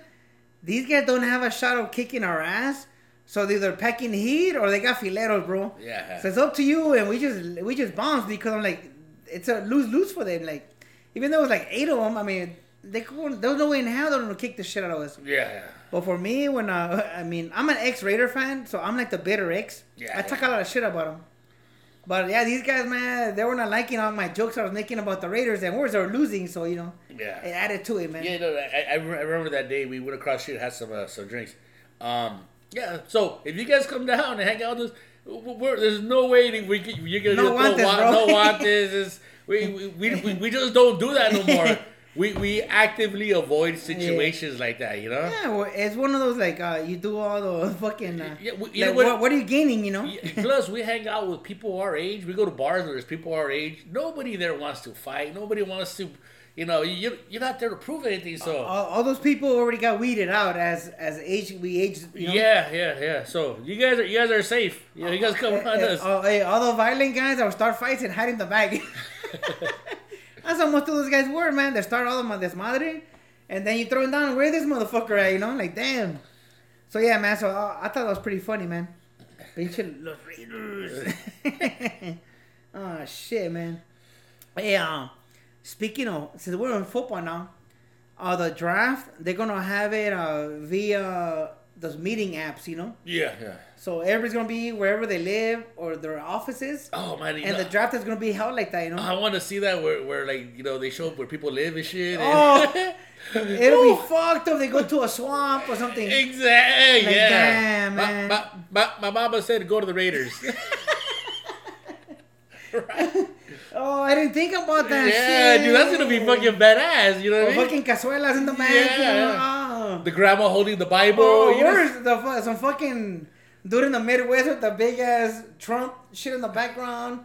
These guys don't have a shot of kicking our ass. So they're either packing heat or they got fileros, bro. Yeah. So it's up to you, and we just we just bounce because I'm like, it's a lose lose for them. Like, even though it was like eight of them, I mean, they couldn't, there was no way in hell they're gonna kick the shit out of us. Yeah. But for me, when uh, I mean, I'm an ex Raider fan, so I'm like the bitter ex. Yeah, I talk a lot of shit about them. But yeah, these guys, man, they were not liking all my jokes I was making about the Raiders, and worse, they were losing, so you know, Yeah. it added to it, man. Yeah, no, I, I remember that day we went across the street, had some uh, some drinks. Um, yeah, so if you guys come down and hang out with us, we're, there's no way that we can, you're gonna No throw guantes, wa- bro. no guantes. It's- We, we, we, we, we just don't do that no more. we we actively avoid situations like that, you know. Yeah, well, it's one of those like uh, you do all the fucking. Uh, Yeah, we- you like, what- what, what are you gaining? You know. Plus, we hang out with people our age. We go to bars where there's people our age. Nobody there wants to fight. Nobody wants to, you know, you, you're not there to prove anything. So all, all those people already got weeded out as as age we age. You know? Yeah, yeah, yeah. So you guys are you guys are safe. You, know, you guys come eh, us. oh, hey, all the violent guys that would start fights and hide in the bag. That's how most of those guys were, man. They start all of my desmadre, and then you throw them down. Where this motherfucker at? You know, like damn. So yeah, man. So uh, I thought that was pretty funny, man. Pinche los Raiders. oh shit, man. Hey, um, speaking of, since we're on football now, uh, the draft they're gonna have it uh, via those meeting apps, you know. yeah, yeah. So everybody's gonna be wherever they live or their offices, Oh man, and know, the draft is gonna be held like that, you know. I want to see that where, where like you know they show up where people live and shit. and- Oh, It'll be fucked up. They go to a swamp or something. Exactly. Like, yeah. damn, my, man. My, my, my mama said go to the Raiders. right. Oh, I didn't think about that. yeah, shit. dude, that's gonna be fucking badass. You know what I mean? fucking cazuelas in the back. Yeah? Oh. The grandma holding the Bible. Oh, you know? the some fucking dude in the Midwest with the big ass Trump shit in the background.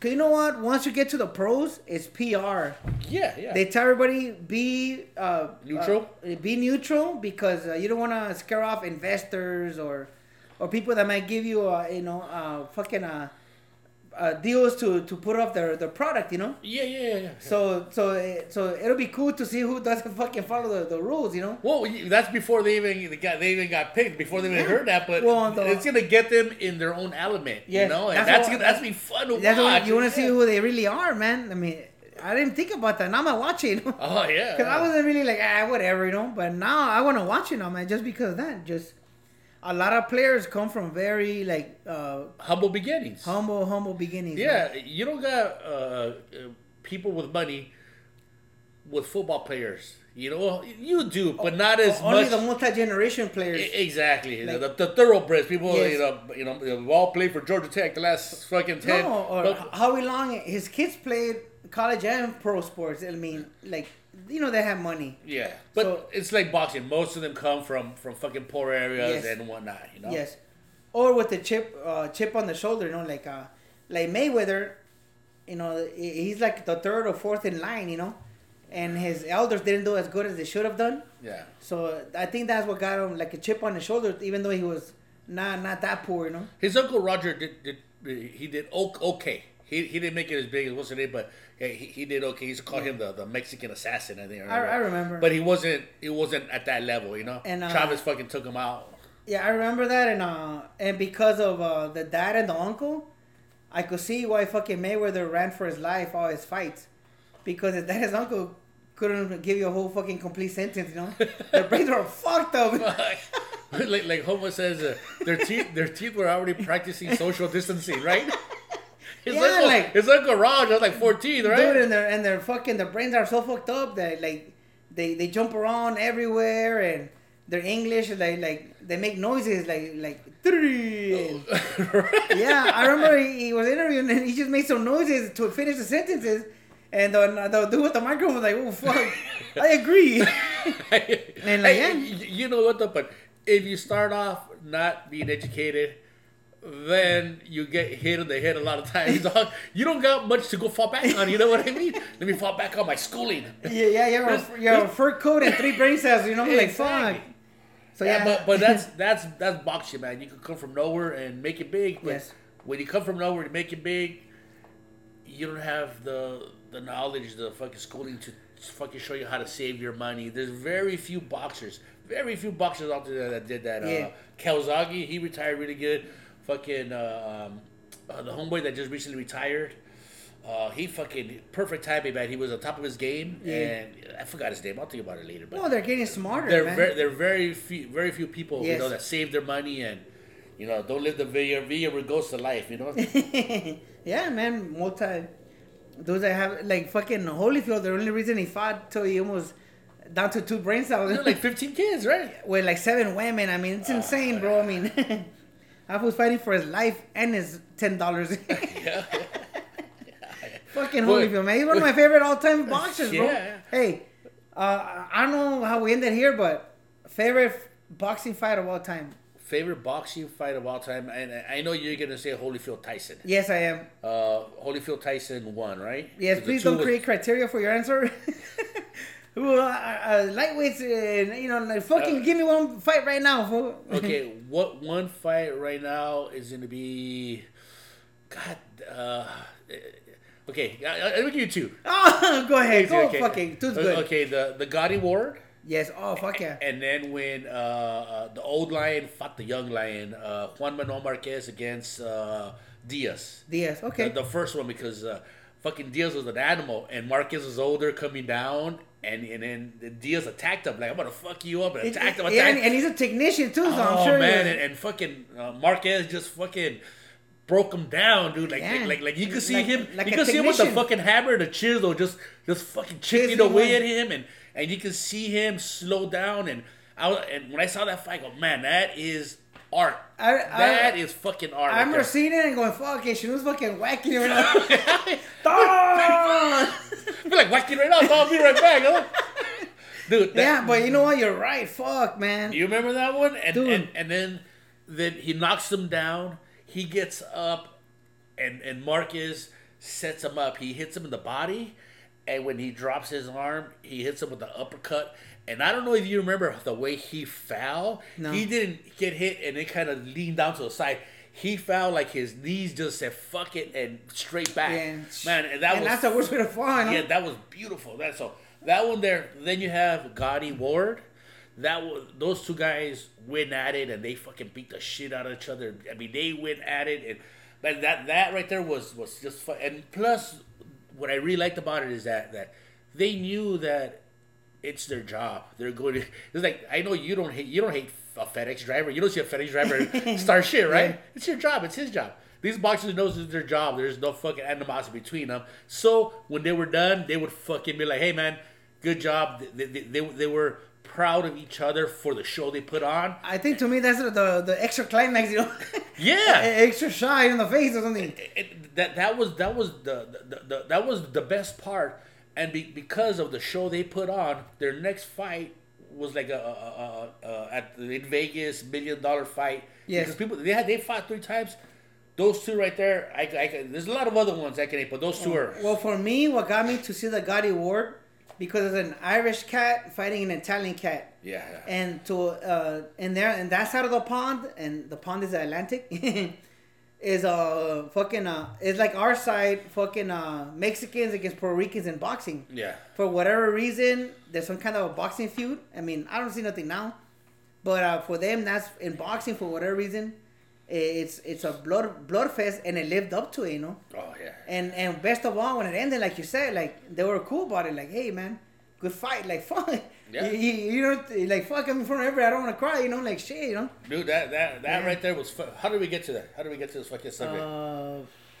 Cause you know what? Once you get to the pros, it's PR. Yeah, yeah. They tell everybody be uh, Neutral? uh, be neutral because uh, you don't want to scare off investors or or people that might give you a you know uh, fucking uh, uh, deals to to put up their their product. You know. yeah, yeah, yeah, yeah. So so it- so it'll be cool to see who doesn't fucking follow the, the rules. You know. Well, that's before they even they got they even got picked before they even Yeah. heard that. But Well, the- it's gonna get them in their own element, you know, and that's that's what- gonna that's be fun to That's watch. what you want to see who they really are, man. I mean, I didn't think about that. Now I'm watching. Oh yeah, Because I wasn't really like, ah, whatever, you know. But now I want to watch it now, man, just because of that. Just a lot of players come from very like uh, humble beginnings. humble, humble beginnings. yeah, you don't got uh, uh, people with money with football players. You know, you do, but not as only much. the multi generation players. Exactly, Like- the, the thoroughbreds people. Yes. You know, you know, they've all played for Georgia Tech the last fucking ten. no, or but- how long his kids played college and pro sports. I mean, like you know, they have money. yeah, but So- it's like boxing. Most of them come from from fucking poor areas Yes. and whatnot. You know. Yes, or with the chip, uh, chip on the shoulder. You know, like uh, like Mayweather. You know, he's like the third or fourth in line. You know, and his elders didn't do as good as they should have done. Yeah. So I think that's what got him like a chip on his shoulder, even though he was not not that poor, you know. His uncle Roger did, did he did okay. He, he didn't make it as big as what's his name, but yeah, he, he did okay. He used to call him the, the Mexican assassin. I think. I, I remember. But he wasn't. It wasn't at that level, you know. And, uh, Travis fucking took him out. yeah, I remember that, and uh, and because of uh, the dad and the uncle, I could see why fucking Mayweather ran for his life all his fights, because his dad and his uncle couldn't give you a whole fucking complete sentence, you know. Their brains were fucked up. like like Homo says, uh, their teeth their teeth were already practicing social distancing, right? His Yeah, uncle, like- his uncle Raj was like fourteen, right? Dude, and their and their fucking their brains are so fucked up that like they they jump around everywhere and their English is like like they make noises like like three. Oh. and- yeah, I remember he, he was interviewing and he just made some noises to finish the sentences. And the, the dude with the microphone was like, "Oh fuck, I agree." And, like, Hey, yeah. you know what though? But if you start off not being educated, then you get hit in the head a lot of times. dog. you don't got much to go fall back on. You know what I mean? Let me fall back on my schooling. yeah, yeah, you have a, you have a fur coat and three brain cells. You know, like fuck. Exactly. So yeah, yeah, but but that's that's that's boxing, man. You can come from nowhere and make it big. But Yes. when you come from nowhere to make it big, you don't have the the knowledge, the fucking schooling to fucking show you how to save your money. There's very few boxers, very few boxers out there that did that. Yeah. Uh, Kawasaki, he retired really good. Fucking uh, um, uh, the homeboy that just recently retired. Uh, he fucking perfect timing, man. He was on top of his game, Yeah. and I forgot his name. I'll think about it later. But well, they're getting smarter, there, man. very, there are very few, very few people you know that save their money and you know don't live the Villa Villa Regosa life. You know, yeah, man, multi. Those that have like fucking Holyfield. The only reason he fought till he almost down to two brain cells You know, like fifteen kids, right? with like seven women. I mean, it's insane, bro. I mean, I was fighting for his life and his ten dollars. Yeah. fucking. Holyfield, man. He's one of my favorite all-time boxers, bro. Yeah. Hey, uh, I don't know how we ended here, but favorite boxing fight of all time. Favorite boxing fight of all time, and I know you're gonna say Holyfield Tyson. Yes, I am. Uh, Holyfield Tyson won, right? Yes, please don't was- create criteria for your answer. Well, uh, uh, lightweights, uh, you know, like, fucking Uh, give me one fight right now. fool. Okay, what one fight right now is gonna be? God. Uh, okay, I, I, I'll give you two. oh, go ahead. Go okay. fucking. Two's good. Okay, the the Gatti Ward. Yes. Oh, fuck yeah. And then when uh, uh, the old lion fought the young lion, uh, Juan Manuel Marquez against uh, Diaz. Diaz. Okay. The, the first one because uh, fucking Diaz was an animal and Marquez was older coming down. And, and then Diaz attacked him like I'm gonna fuck you up and attacked him. Attacked and, and he's a technician too, so oh I'm sure. man, and, and fucking uh, Marquez just fucking broke him down, dude. Like Yeah. like, like like you could see Like- him, like you could see him with the fucking hammer, the chisel, just just fucking chipping away at him, and and you can see him slow down. And I was, and when I saw that fight, I go, man, that is art. I- That I- is fucking art. I right remember there. seeing it and going, "Fuck it, she was fucking whacking him." right now. I feel like whacking right now. So I'll be right back, huh? dude. That, yeah, but you know what? You're right. Fuck, man. You remember that one? And, Dude. and and then then he knocks him down. He gets up, and and Marquez sets him up. He hits him in the body, and when he drops his arm, he hits him with the uppercut. And I don't know if you remember the way he fell. No. He didn't get hit and then kind of leaned down to the side. He fell like his knees just said "fuck it" and straight back. Yeah. Man, and that and was that's the worst way to fall. no? yeah, that was beautiful. That so that one there. Then you have Gatti Ward. That was those two guys went at it and they fucking beat the shit out of each other. I mean, they went at it and but that that right there was was just fun. And plus, what I really liked about it is that that they knew that it's their job. They're going to. It's like I know you don't hate you don't hate a FedEx driver. You don't see a FedEx driver start shit, right? Yeah. It's your job. It's his job. These boxers knows it's their job. There's no fucking animosity between them. So when they were done, they would fucking be like, "Hey man, good job." They they, they, they were proud of each other for the show they put on. I think to me that's the the, the extra climax, you know. Yeah. extra shot in the face or something. it, that that was that was the, the, the that was the best part, and be, because of the show they put on, their next fight was like a, a, a, a, at the, in Vegas million dollar fight. Yes. because people they had they fought three times. Those two right there, I, I there's a lot of other ones I can but those two are. Well, for me, what got me to see the Gatti Ward because it's an Irish cat fighting an Italian cat. Yeah, And to uh, in there, in that side of the pond, and the pond is the Atlantic, is uh fucking uh, it's like our side, fucking uh Mexicans against Puerto Ricans in boxing. yeah. For whatever reason, there's some kind of a boxing feud. I mean, I don't see nothing now, but uh, for them, that's in boxing for whatever reason. It's it's a blood blood fest, and it lived up to it, you know. Oh yeah. And and best of all, when it ended, like you said, like they were cool about it. Like, hey man, good fight. Like fuck, Yeah. you, you, you know, like fuck. I'm in front of everybody. I don't want to cry. You know, like shit. You know. Dude, that that that Yeah. right there was. Fu- How did we get to that? How did we get to this fucking subject? Uh,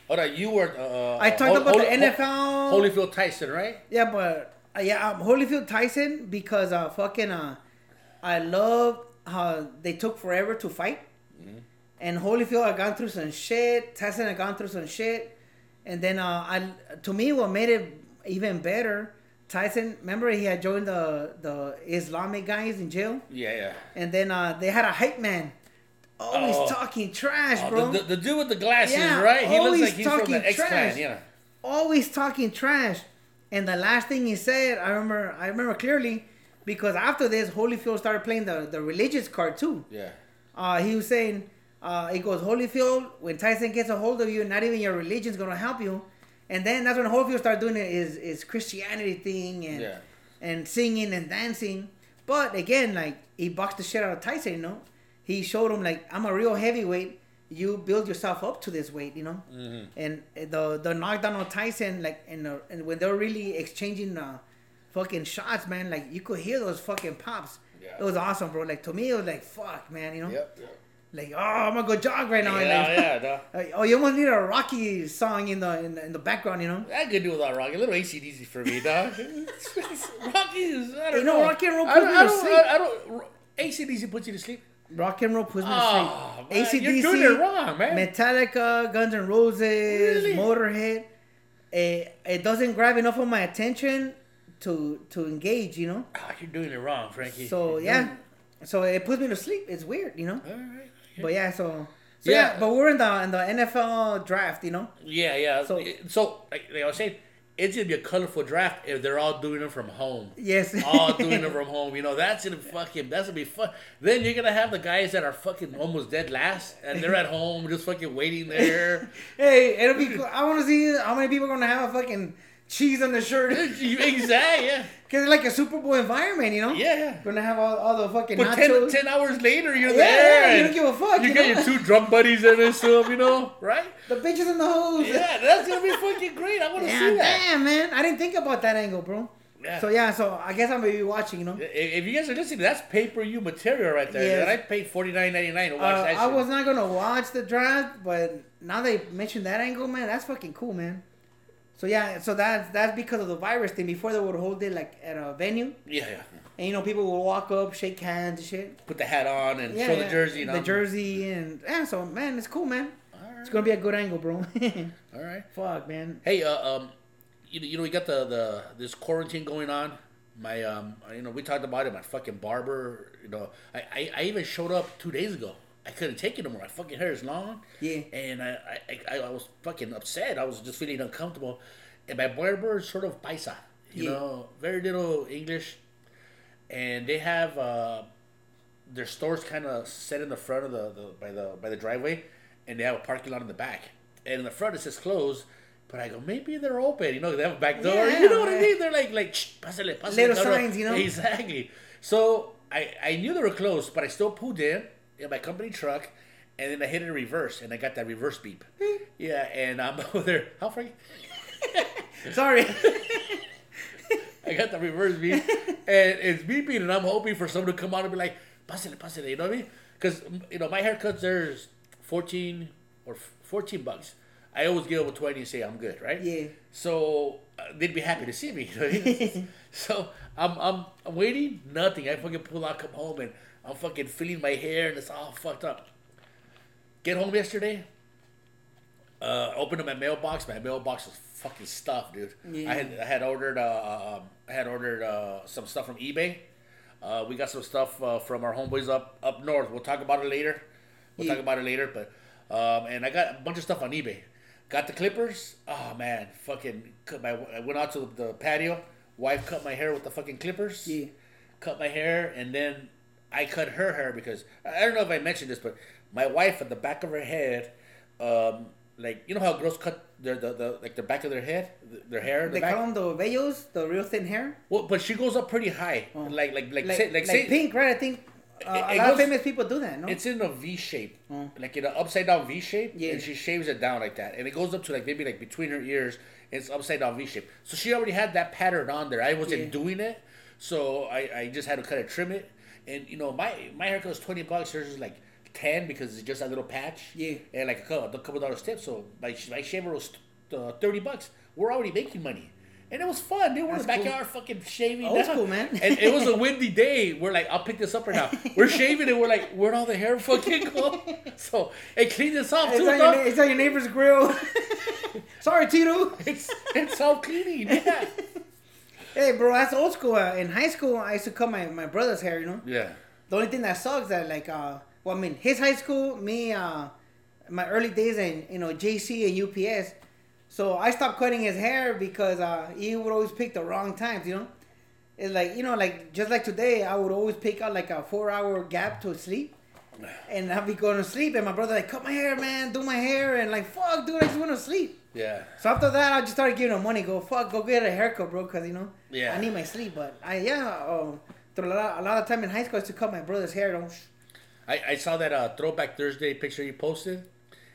Hold on, you were. Uh, I talked Hol- about the Hol- NFL. Holyfield Tyson, right? Yeah, but uh, yeah, um, Holyfield Tyson because uh fucking uh, I love how they took forever to fight, and Holyfield had gone through some shit. Tyson had gone through some shit, and then uh, I to me what made it even better. Tyson, remember he had joined the the Islamic guys in jail, Yeah, yeah. and then uh, they had a hype man, always Oh. talking trash, Oh, bro the, the, the dude with the glasses, Yeah, right? He looks like he's from the X Clan. Yeah. always talking trash. And the last thing he said, I remember, I remember clearly, because after this, Holyfield started playing the, the religious card too. Yeah. Uh, he was saying, uh, he goes, Holyfield, when Tyson gets a hold of you, not even your religion's gonna help you. And then that's when Holyfield started doing his, his Christianity thing and Yeah. and singing and dancing. But again, like he boxed the shit out of Tyson, you know. He showed him like I'm a real heavyweight. You build yourself up to this weight, you know. Mm-hmm. And the the knockdown on Tyson, like and the, and when they were really exchanging uh, fucking shots, man, like you could hear those fucking pops. Yeah. It was awesome, bro. Like to me, it was like fuck, man, you know. Yep. yep. Like oh, I'm gonna go jog right now. Yeah, like, yeah, no. like, oh, you almost need a Rocky song in the in the, in the background, you know. I could do without Rocky. A little ACDC for me, dog. Rocky is. I don't You know, know. Rocky and roll I don't. me I to sleep. I, I don't. ACDC puts you to sleep. Rock and roll puts me to Oh, sleep. man, ACDC, you're doing it wrong, man. Metallica, Guns N' Roses, Really? Motorhead. It, it doesn't grab enough of my attention to to engage, you know. Ah, you're doing it wrong, Frankie. So You're yeah, so it puts me to sleep. It's weird, you know. All right. But yeah, so so yeah. Yeah. but we're in the in the NFL draft, you know. Yeah, yeah. So- So, like, like I was saying, it's gonna be a colorful draft if they're all doing it from home. Yes. all doing it from home. You know, that's gonna fucking that's gonna be fun. Then you're gonna have the guys that are fucking almost dead last, and they're at home just fucking waiting there. hey, it'll be. Cool. I want to see how many people are gonna have a fucking cheese on the shirt. exactly. Yeah. Cause it's like a Super Bowl environment, you know. Yeah. yeah. Gonna have all, all the fucking But nachos. 10, 10 hours later, you're Yeah, there. yeah, you and don't give a fuck, You, you got know? your two drunk buddies in this film, you know, right? the bitches in the hose. Yeah, that's gonna be fucking great. I want to Yeah, see that. damn, man. I didn't think about that angle, bro. Yeah. So yeah, so I guess I'm gonna be watching. You know, If you guys are listening, that's pay per view material right there. Yes. And I paid forty nine ninety nine to watch uh, that. I shit. was not gonna watch the draft, but now they mentioned that angle, man. That's fucking cool, man. So yeah, so that's that's because of the virus thing. Before they would hold it like at a venue, Yeah, yeah. and you know people would walk up, shake hands and shit. Put the hat on and Yeah, show yeah. the jersey. You know? the jersey, and yeah. So man, it's cool, man. All It's gonna be a good angle, bro. All right. Fuck, man. Hey, uh, um, you know, you know, we got the the this quarantine going on. My um, you know, we talked about it. My fucking barber. You know, I I, I even showed up two days ago. I couldn't take it no more. My fucking hair is long. Yeah. And I I, I, I was fucking upset. I was just feeling uncomfortable. And my barber is sort of paisa. You Yeah. know, very little English. And they have uh, their stores kind of set in the front of the, the by the by the driveway, and they have a parking lot in the back. And in the front it says closed. But I go, maybe they're open. You know, they have a back door. Yeah, you know what I mean? They're like, like, Shh, pásale, pásale. Little signs, you know? Exactly. So I, I knew they were closed, but I still pulled in in my company truck, and then I hit it in reverse, and I got that reverse beep. yeah, and I'm over there. How far? Sorry. I got the reverse beep, and it's beeping, and I'm hoping for someone to come out and be like, "Pásale, pásale," you know what I mean? Because you know my haircuts there's fourteen or fourteen bucks. I always give them a twenty and say I'm good, right? Yeah. So uh, they'd be happy to see me. You know I mean? so I'm, I'm I'm waiting. Nothing. I fucking pull out, come home, and I'm fucking feeling my hair, and it's all fucked up. Get home yesterday. Uh, opened up my mailbox. My mailbox was fucking stuffed, dude. Yeah. I had I had ordered uh, um, I had ordered uh, some stuff from eBay. Uh, we got some stuff uh, from our homeboys up up north. We'll talk about it later. We'll Yeah. talk about it later. But um, and I got a bunch of stuff on eBay. Got the clippers. Oh man, fucking cut my. I went out to the patio. Wife cut my hair with the fucking clippers. Yeah. Cut my hair and then I cut her hair because I don't know if I mentioned this, but my wife at the back of her head, um, like you know how girls cut their the, the like the back of their head, their hair. They the back? call them the vellos, the real thin hair. Well, but she goes up pretty high, like like like Like, say, like, like, say, pink, right? I think Uh, It- a lot of famous people do that, no? It's in a V shape, Oh. like in an upside down V shape, Yeah. and she shaves it down like that, and it goes up to like maybe like between her ears. And it's upside down V shape, so she already had that pattern on there. I wasn't Yeah. doing it, so I, I just had to kind of trim it. And you know, my my haircut was twenty bucks. Hers is like ten because it's just a little patch. Yeah. and like a couple, a couple dollars tip. So my my shaver was uh, thirty bucks. We're already making money. And it was fun. They were in the That's cool. backyard fucking shaving. Down. school, man. And it was a windy day. We're like, I'll pick this up right now. We're shaving and we're like, where'd all the hair fucking go? So it cleaned this off It's too, on, your, it's on your neighbor's grill. Sorry, Tito. It's it's self cleaning. Yeah. Hey, bro, that's old school. Uh, in high school, I used to cut my, my brother's hair, you know? Yeah. The only thing that sucks that, like, uh, well, I mean, his high school, me, uh, my early days in, you know, JC and UPS. So I stopped cutting his hair because uh, he would always pick the wrong times, you know? It's like, you know, like, just like today, I would always pick out, like, a four hour gap to sleep. And I'd be going to sleep, and my brother, like, cut my hair, man, do my hair. And, like, fuck, dude, I just want to sleep. Yeah. So after that, I just started giving him money. Go fuck, go get a haircut, bro, because you know Yeah. I need my sleep. But I yeah, um, a lot, a lot of time in high school, I used to cut my brother's hair. Don't I, I saw that uh, Throwback Thursday picture you posted,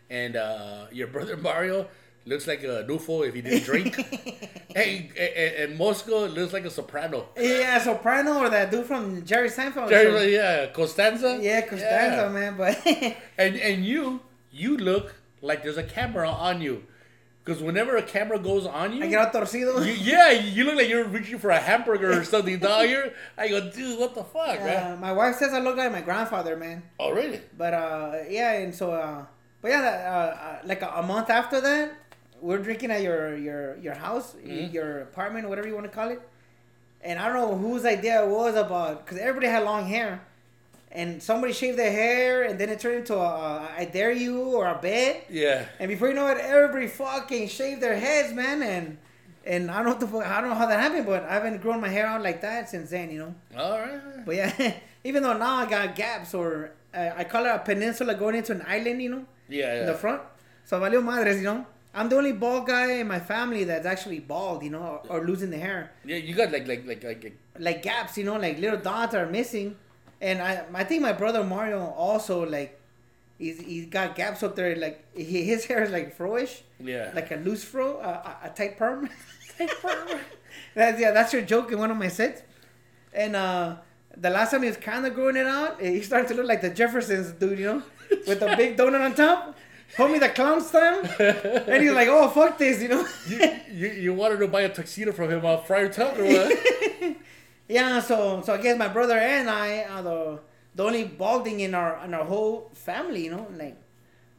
and uh, your brother Mario looks like a Nufo if he didn't drink. hey, and, and Mosco looks like a soprano. yeah, Soprano or that dude from Jerry Seinfeld. Jerry, yeah, Costanza. yeah, Costanza, Yeah. man. But And and you you look like there's a camera on you, because whenever a camera goes on you, I get torcido. you yeah, you look like you're reaching for a hamburger or something down here. I go, dude, what the fuck, man? Uh, my wife says I look like my grandfather, man. Oh, really? But uh, yeah, and so uh, but yeah, uh, uh, like a, a month after that, we're drinking at your your your house, Mhm. your apartment, whatever you want to call it. And I don't know whose idea it was about because everybody had long hair, and somebody shaved their hair, and then it turned into a, a I dare you or a bed. Yeah. And before you know it, everybody fucking shaved their heads, man. And and I don't know the I don't know how that happened, but I haven't grown my hair out like that since then, you know. All right. But yeah, even though now I got gaps or uh, I call it a peninsula going into an island, you know, Yeah, in the front. So valió madres, you know. I'm the only bald guy in my family that's actually bald, you know, or, or losing the hair. Yeah, you got like like like like. like Like gaps, you know, like little dots are missing. And I, I think my brother Mario also like, he's he's got gaps up there. Like he, his hair is like froish, yeah. like a loose fro, uh, a, a tight perm. that's yeah, that's your joke in one of my sets. And uh, the last time he was kind of growing it out, he started to look like the Jeffersons dude, you know, with the big donut on top. Me the clown stamp, and he's like, "Oh fuck this," you know. you, you you wanted to buy a tuxedo from him off Friar Tuck or what? Yeah, so so I guess my brother and I are the the only balding in our in our whole family, you know, like.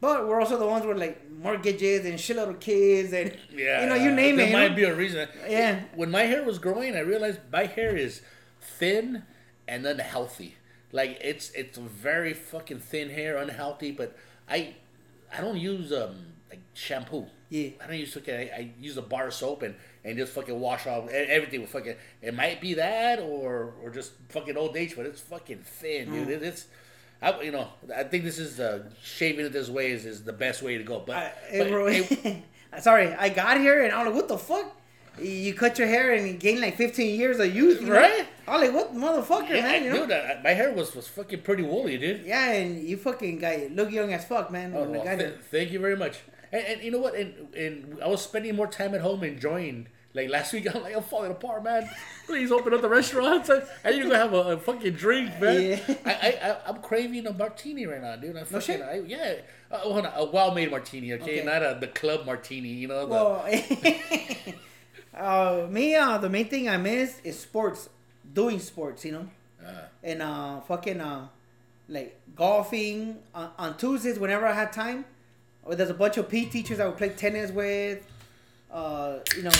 But we're also the ones with like mortgages and shitload of kids and Yeah, you know you name there it. you might know? be a reason. Yeah. When my hair was growing, I realized my hair is thin and unhealthy. Like it's it's very fucking thin hair, unhealthy. But I I don't use um like shampoo. Yeah. I don't use fucking. I, I use a bar of soap and and just fucking wash off everything with fucking. It might be that or or just fucking old age, but it's fucking thin, dude. Mm. It, it's. I, you know, I think this is uh, shaving it this way is, is the best way to go. But, I, but it- sorry, I got here and I'm like, what the fuck? You cut your hair and you gain like 15 years of youth, you know? Right? I'm like, what motherfucker, Yeah, man? You know? dude, I, my hair was, was fucking pretty woolly, dude. Yeah, and you fucking guy look young as fuck, man. Oh, well, th- thank you very much. And, and you know what? And, and I was spending more time at home enjoying. Like last week, I'm like, I'm falling apart, man. Please open up the restaurant. I, I need to go have a, a fucking drink, man. Yeah. I, I, I'm craving a martini right now, dude. I fucking, shit. I, yeah. Uh, hold on, a well-made martini, okay? Okay. Not a the club martini, you know. The, Well, uh, me, uh, the main thing I miss is sports, doing sports, you know, uh, and uh, fucking uh, like golfing on, on Tuesdays whenever I had time. Or there's a bunch of P teachers I would play tennis with, uh, you know,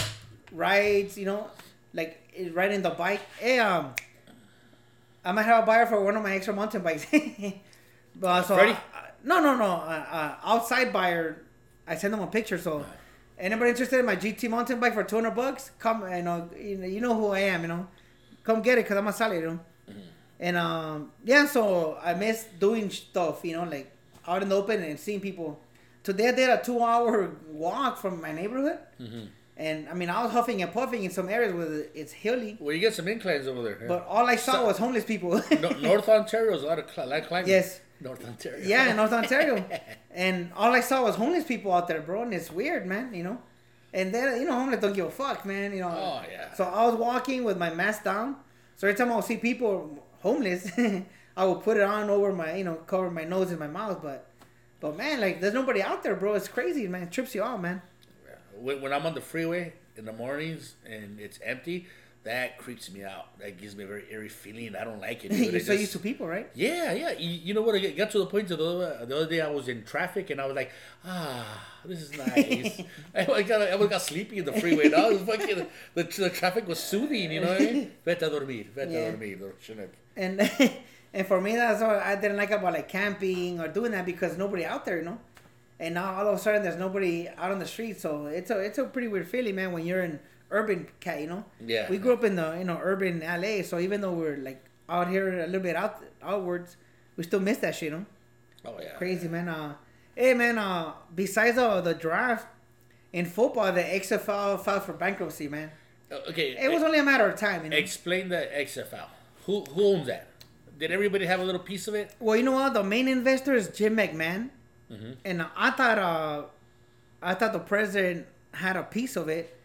rides, you know, like eh, riding the bike. Hey, um, I might have a buyer for one of my extra mountain bikes. but so Freddie? uh, no, no, no, uh, uh, outside buyer. I send them a picture. So anybody interested in my GT mountain bike for two hundred bucks, come. You know, you know, you know who I am. You know, come get it because I'm a solid. You know. And um, yeah, so I miss doing stuff, you know, like out in the open and seeing people. Today I did a two-hour walk from my neighborhood, mm-hmm. And I mean, I was huffing and puffing in some areas where it's hilly, Well, you get some inclines over there. but all I saw So- was homeless people. No, North Ontario is a lot of cli- like climbing. Yes. North Ontario. yeah, North Ontario, and all I saw was homeless people out there, bro. And it's weird, man. You know, and then you know, homeless don't give a fuck, man. You know. Oh, yeah. So I was walking with my mask down. So every time I would see people homeless, I would put it on over my, you know, cover my nose and my mouth. But, but man, like there's nobody out there, bro. It's crazy, man. It trips you out, man. When, when I'm on the freeway in the mornings and it's empty, that creeps me out. That gives me a very eerie feeling. I don't like it. You're so used to people, right? Yeah, yeah. You, you know what? I got to the point of the other, the other day I was in traffic and I was like, ah, this is nice. I, got I got sleepy in the freeway. Now was fucking the, the traffic was soothing. You know what I mean? Vete a dormir, vete Yeah. a dormir, And and for me, that's what I didn't like about like camping or doing that because nobody out there, you know. And now all of a sudden there's nobody out on the street, so it's a it's a pretty weird feeling, man. When you're in urban cat, you know. Yeah. We grew up in the you know urban LA, so even though we're like out here a little bit out outwards, we still miss that shit, you know. Oh yeah. Crazy man. Uh, hey man. Uh, besides uh, the draft in football, the XFL filed for bankruptcy, man. Uh, Okay. It was only a matter of time, you know. Explain the XFL. Who who owns that? Did everybody have a little piece of it? Well, you know what? The main investor is Jim McMahon, Mhm. and I thought uh, I thought the president had a piece of it,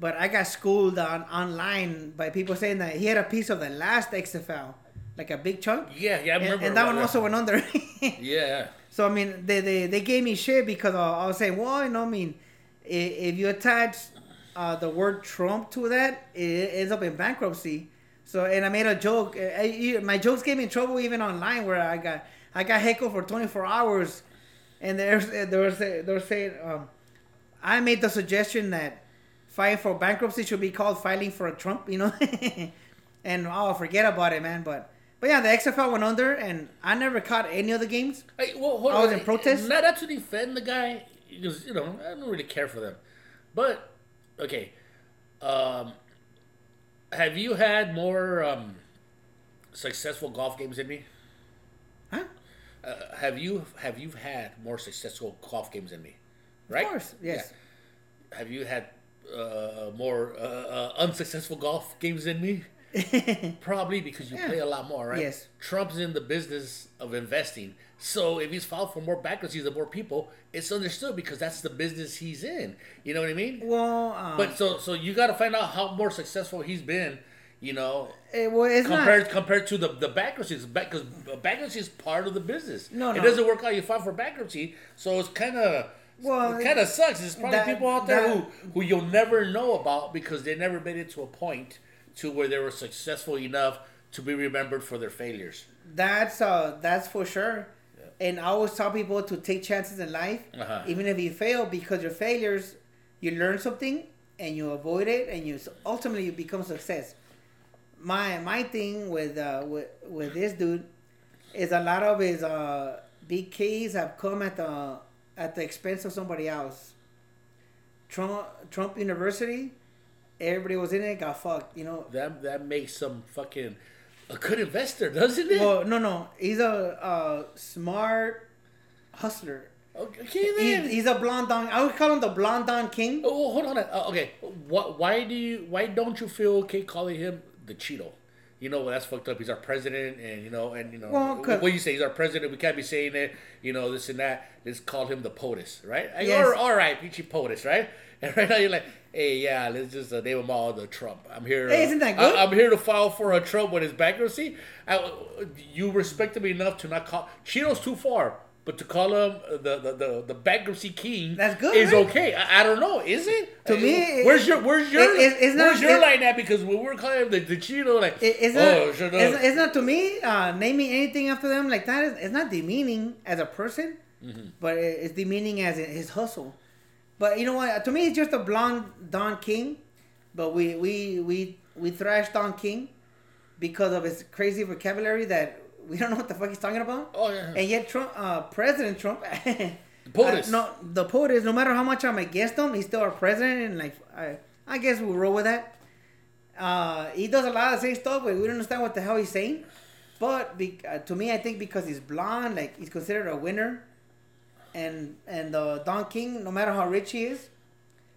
but I got schooled on online by people saying that he had a piece of the last XFL, like a big chunk, Yeah, yeah, I and, remember. and that one about also went under. Yeah. So I mean, they, they, they gave me shit because I, I was saying, well, you know, I mean, i- if you attach uh, the word Trump to that, it ends up in bankruptcy. So and I made a joke. I, I- my jokes gave me in trouble even online, where I got I got heckled for 24 hours, and there's there was they were saying um, I made the suggestion that filing for bankruptcy should be called filing for a Trump, you know, and oh forget about it, man. But but yeah, the XFL went under, and I never caught any of the games. Hey, well, hold I on. was in protest? Not, not to defend the guy, because you know I don't really care for them. But okay, um, have you had more um, successful golf games than me? Huh? Uh, have you have you had more successful golf games than me? Right. Of course, yes. Yeah. Have you had uh, more uh, uh, unsuccessful golf games than me? Probably because you Yeah. play a lot more, right? Yes. Trump's in the business of investing. So if he's filed for more bankruptcies than more people, it's understood because that's the business he's in. You know what I mean? Well, um, But so so you got to find out how more successful he's been. You know, it, well, it's compared not. compared to the the bankruptcies, because bankruptcy is part of the business. No, it no. doesn't work out. You file for bankruptcy, so it's kind of. Well, it kind of sucks. There's probably that- people out there that- who, who you'll never know about because they never made it to a point to where they were successful enough to be remembered for their failures. That's uh, that's for sure. And I always tell people to take chances in life, Uh-huh. even if you fail, because your failures, you learn something and you avoid it, and you ultimately you become success. My my thing with uh with with this dude is a lot of his uh big keys have come at the at the expense of somebody else. Trump Trump University, everybody was in it, got fucked. You know, That that makes some fucking a good investor, doesn't it? Well, no, no. He's a uh, smart hustler. okay He, then. he's a blonde don. I would call him the blonde don king. Oh, hold on. Uh, okay, what? Why do you? Why don't you feel okay calling him the Cheeto? You know, well, that's fucked up. He's our president, and you know, and you know, Well, what you say? He's our president. We can't be saying it. You know, this and that. Let's call him the POTUS, right? Yes. all, all right, peachy POTUS, right? And right now you're like, hey, yeah, let's just uh, name him all the Trump. I'm here. Hey, uh, isn't that good? I, am here to file for a Trump with his bankruptcy. I, you respect him enough to not call Cheeto's too far. But to call him uh, the the, the, the bankruptcy king That's good, is right? okay. I, I don't know. Is it To Uh, me, Where's your Where's your it- it- it's not- Where's your it- line at? Because when we're calling him the, the Cheeto, like It, it's oh, not. shut it's, it's not to me. Uh, naming anything after them like that is it's not demeaning as a person, Mm-hmm. but it's demeaning as his hustle. But you know what? To me, it's just a blonde Don King. But we we we we thrashed Don King because of his crazy vocabulary that we don't know what the fuck he's talking about. Oh, yeah. And yet Trump, uh, President Trump, POTUS. uh, no, the POTUS. No matter how much I'm against him, he's still our president, and like I, I guess we'll roll with that. Uh, he does a lot of the same stuff, but we don't understand what the hell he's saying. But be, uh, to me, I think because he's blonde, like he's considered a winner, and and uh, Don King, no matter how rich he is,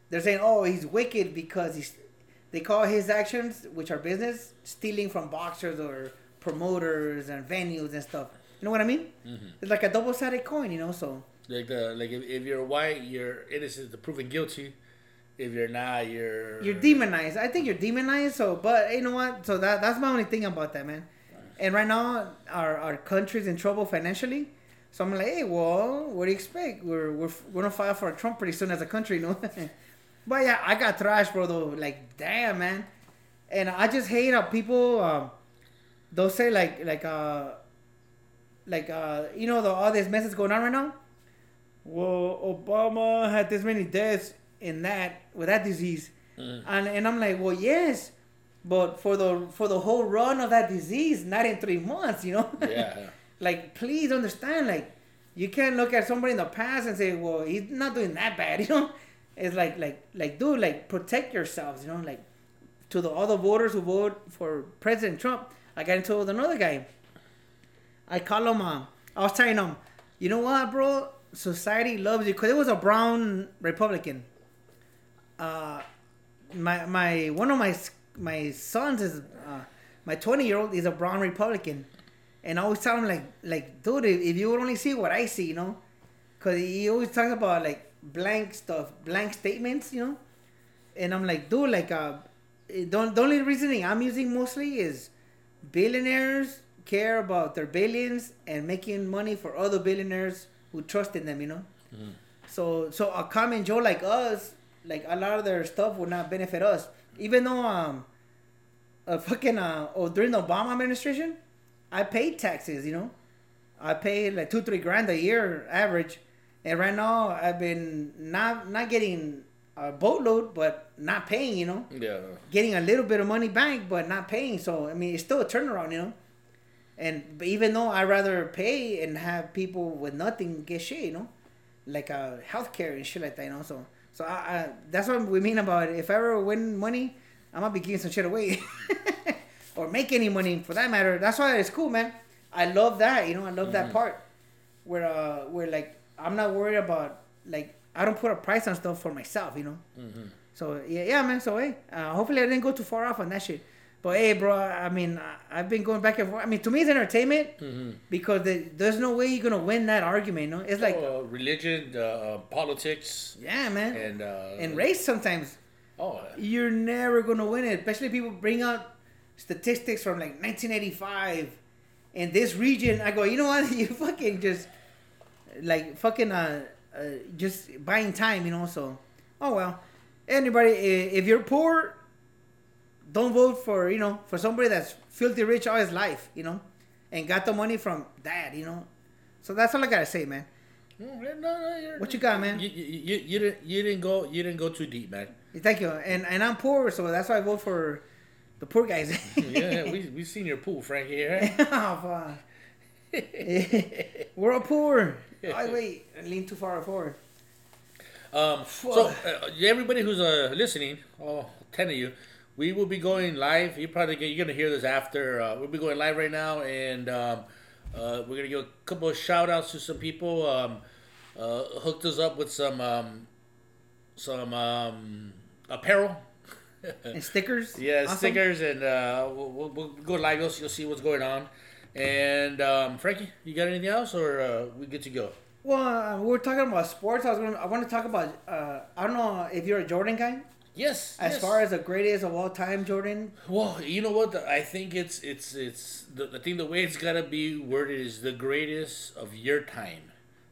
they're saying, oh, he's wicked because he's. They call his actions, which are business, stealing from boxers or promoters and venues and stuff. You know what I mean? Mm-hmm. It's like a double-sided coin, you know. So Like the like if, if you're white, you're innocent to proven guilty. If you're not, you're you're demonized. I think you're demonized. So, but you know what? So that that's my only thing about that, man. And right now, our our country's in trouble financially. So I'm like, hey, well, what do you expect? We're we're we're gonna file for a Trump pretty soon as a country, you know. but yeah, I got thrashed, bro. Though, like, damn, man. And I just hate how people um, they'll say like like uh like uh you know the all this mess that's going on right now. Well, Obama had this many deaths in that with that disease, Mm. and and I'm like, well, yes, but for the for the whole run of that disease, not in three months, you know. Yeah. like, please understand, like, you can't look at somebody in the past and say, well, he's not doing that bad, you know. It's like like like dude, like protect yourselves, you know, like to the other voters who vote for President Trump. I got into it with another guy. I call him. Uh, I was telling him, you know what, bro? Society loves you because it was a brown Republican. Uh, my my one of my my sons is uh, my twenty year old is a brown Republican, and I always tell him like like dude, if, if you would only see what I see, you know, because he always talks about like blank stuff, blank statements, you know, and I'm like, dude, like uh, it don't the only reasoning I'm using mostly is billionaires care about their billions and making money for other billionaires who trust in them, you know. So so a common Joe like us, like a lot of their stuff would not benefit us. Even though um a fucking uh oh during the Obama administration, I paid taxes, you know. I paid like two, three grand a year average. And right now I've been not not getting a boatload but not paying, you know. Yeah. Getting a little bit of money back but not paying. So I mean it's still a turnaround, you know. And but even though I rather pay and have people with nothing get shit, you know, like uh healthcare and shit like that, you know. So so I, I that's what we mean about it. If I ever win money, I'm gonna be giving some shit away, or make any money for that matter. That's why it's cool, man. I love that, you know. I love that part where uh where like I'm not worried about like I don't put a price on stuff for myself, you know. So yeah, yeah, man. So hey, uh, hopefully I didn't go too far off on that shit. But hey, bro, I mean, I- I've been going back and forth. I mean, to me, it's entertainment because the, there's no way you're gonna win that argument. No, it's like, uh, religion, uh, uh, politics, yeah, man, and uh, and race. Sometimes Oh, you're never gonna win it. Especially people bring out statistics from like 1985 in this region. I go, you know what? You fucking just like fucking uh, uh just buying time, you know. So, oh well. Anybody, if you're poor, don't vote for you know for somebody that's filthy rich all his life, you know, and got the money from dad, you know. So that's all I gotta say, man. No, no, What you got, man? You, you, you, you didn't you didn't go you didn't go too deep, man. Thank you. And and I'm poor, so that's why I vote for the poor guys. yeah, we we seen your pool, Frankie. Here. oh, fuck. We're all poor. Oh, wait, I lean too far forward. Um, so uh, everybody who's uh, listening, all ten of you, we will be going live. You probably get, you're gonna hear this after. Uh, we'll be going live right now, and um, uh, we're gonna give a couple of shout outs to some people. Um, uh, hooked us up with some um, some um, apparel. And stickers. Yeah, Awesome. stickers, and uh, we'll, we'll, go live. You'll, you'll see what's going on. And um, Frankie, you got anything else, or uh, we good to go? Well, uh, we were talking about sports. I was gonna. I want to talk about. Uh, I don't know if you're a Jordan guy. Yes. As yes. far as the greatest of all time, Jordan. Well, you know what? I think it's it's it's the, the thing. The way it's gotta be worded is the greatest of your time.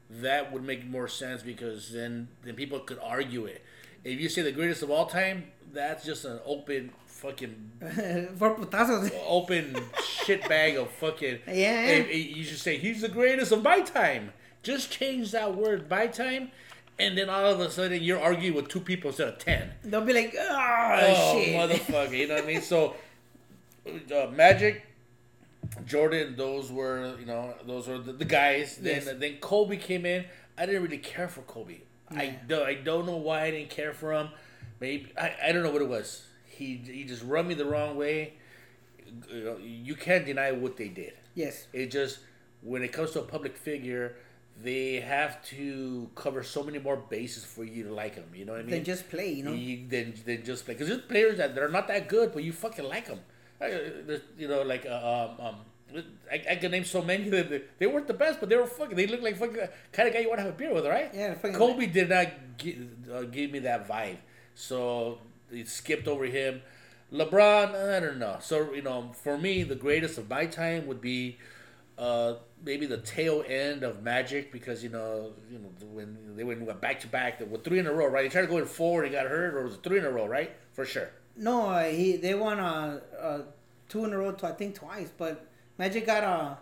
That would make more sense because then then people could argue it. If you say the greatest of all time, that's just an open fucking For putazos. open shit bag of fucking. Yeah. If- if you should say he's the greatest of my time. Just change that word by time, and then all of a sudden you're arguing with two people instead of ten. They'll be like, oh, Oh, shit. motherfucker! You know what I mean? So, uh, Magic, Jordan, those were you know those were the, the guys. Then Yes. then Kobe came in. I didn't really care for Kobe. I don't I don't know why I didn't care for him. Maybe I, I don't know what it was. He he just rubbed me the wrong way. You, can't deny what they did. Yes. It just when it comes to a public figure, they have to cover so many more bases for you to like them. You know what I mean? Then just play, you know. You, then then just play because there's players that they're not that good, but you fucking like them. You know, like uh, um, um I, I can name so many that they, they weren't the best, but they were fucking. They look like fucking kind of guy you want to have a beer with, right? Yeah, fucking- Kobe did not gi- uh, give me that vibe, so they skipped over him. LeBron, I don't know. So you know, for me, the greatest of my time would be uh, maybe the tail end of Magic because you know, you know when they went back to back with three in a row, right? He tried to go in four, he got hurt, or was it three in a row, right? For sure. No, uh, he they won uh, uh, two in a row, To, I think twice. But Magic got uh,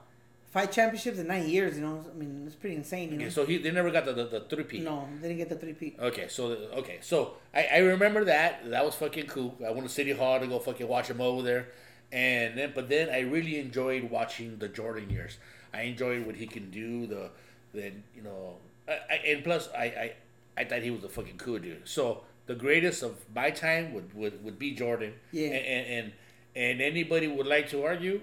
five championships in nine years. You know, I mean, it's pretty insane. You know. Okay, so he they never got the the, the three peat. no, they didn't get the three peat. Okay, so okay, so I, I remember that that was fucking cool. I went to City Hall to go fucking watch him over there, and then but then I really enjoyed watching the Jordan years. I enjoyed what he can do. The then you know, I, I, and plus I, I I thought he was a fucking cool dude. So the greatest of my time would would, would be Jordan. Yeah. And and and, and anybody would like to argue,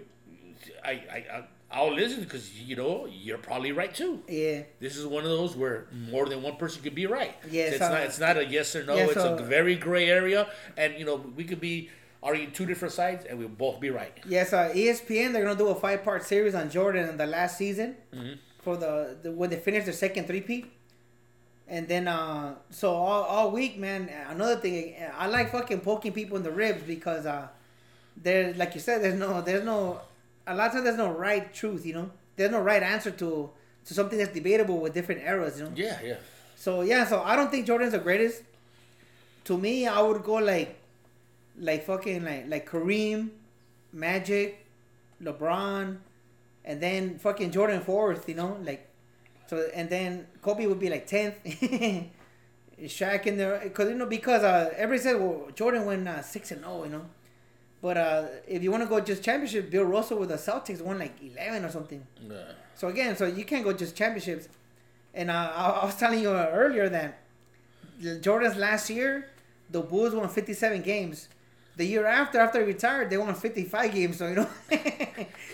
I I. I'll listen because you know you're probably right too. Yeah. This is one of those where more than one person could be right. Yeah, it's so- not. It's not a yes or no. Yeah, it's so- a very gray area, and you know we could be arguing two different sides, and we'll both be right. Yes, uh, ESPN they're gonna do a five part series on Jordan in the last season Mhm. for the, the when they finish their second three peat. And then uh so all, all week, man. Another thing, I like fucking poking people in the ribs because uh there like you said, there's no there's no a lot of times there's no right truth, you know. There's no right answer to to something that's debatable with different eras, you know. Yeah, yeah. So yeah, so I don't think Jordan's the greatest. To me, I would go like, like fucking like like Kareem, Magic, LeBron, and then fucking Jordan fourth. You know, like, so and then Kobe would be like tenth. Shaq in there, cause you know because uh everybody said well Jordan went uh, six and zero, you know, but uh if you want to go just championship, Bill Russell with the Celtics won like eleven or something. Yeah. So again, so you can't go just championships. And uh, I, I was telling you earlier that Jordan's last year, the Bulls won 57 games. The year after, after he retired, they won 55 games. So you know,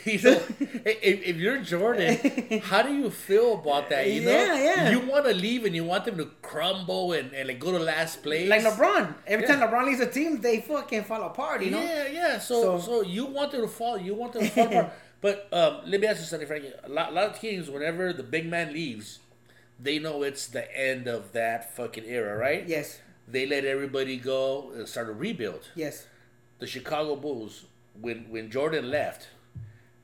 You know, if, if you're Jordan, how do you feel about that? You know, Yeah, yeah. You want to leave and you want them to crumble and, and like go to last place. like LeBron. Every Yeah. time LeBron leaves a team, they fucking fall apart. You know. Yeah, yeah. So, so, So- you want them to fall. You want them to fall apart. But um, let me ask you something, Frankie. A lot, a lot of teams, whenever the big man leaves, they know it's the end of that fucking era, right? Yes. They let everybody go and start a rebuild. Yes. The Chicago Bulls, when when Jordan left,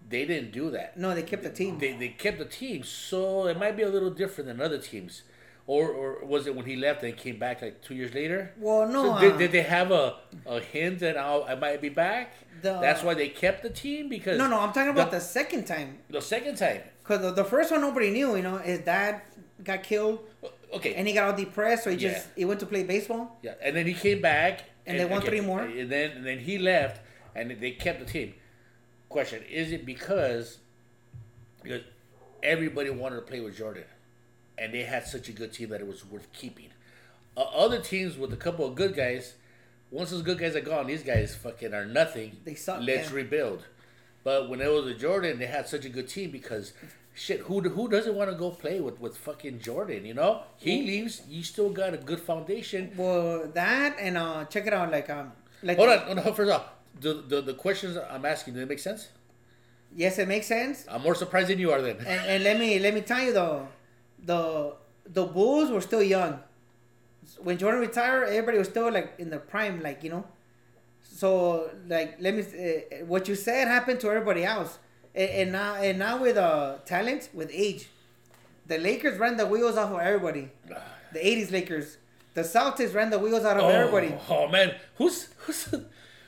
they didn't do that. No, they kept the team. They, they kept the team, so it might be a little different than other teams. Or, or was it when he left and came back like two years later? well, no. So did, uh, did they have a, a hint that I'll, I might be back? The- That's why they kept the team because no, no. I'm talking about the, the second time. the second time. Cause the, the first one nobody knew. You know, his dad got killed, Okay, and he got all depressed, so he just Yeah. he went to play baseball. yeah, and then he came back And they won three more? And then and then he left, and they kept the team. Question: Is it because because everybody wanted to play with Jordan, and they had such a good team that it was worth keeping? Uh, other teams with a couple of good guys, once those good guys are gone, these guys fucking are nothing. They suck, Let's yeah. rebuild. But when it was a Jordan, they had such a good team because shit, who who doesn't want to go play with with fucking Jordan? You know, he leaves, you still got a good foundation. Well, that and uh, check it out. Like um, like Hold on, hold on, first off, the, the the questions I'm asking, do they make sense? Yes, it makes sense. I'm more surprised than you are then. And, and let me let me tell you though, the the Bulls were still young. When Jordan retired, everybody was still like in their prime, like you know. So like let me uh, what you said happened to everybody else, and, and now and now with uh talent with age, the Lakers ran the wheels off of everybody. The '80s Lakers, the Celtics ran the wheels out of oh, everybody. oh man, who's who's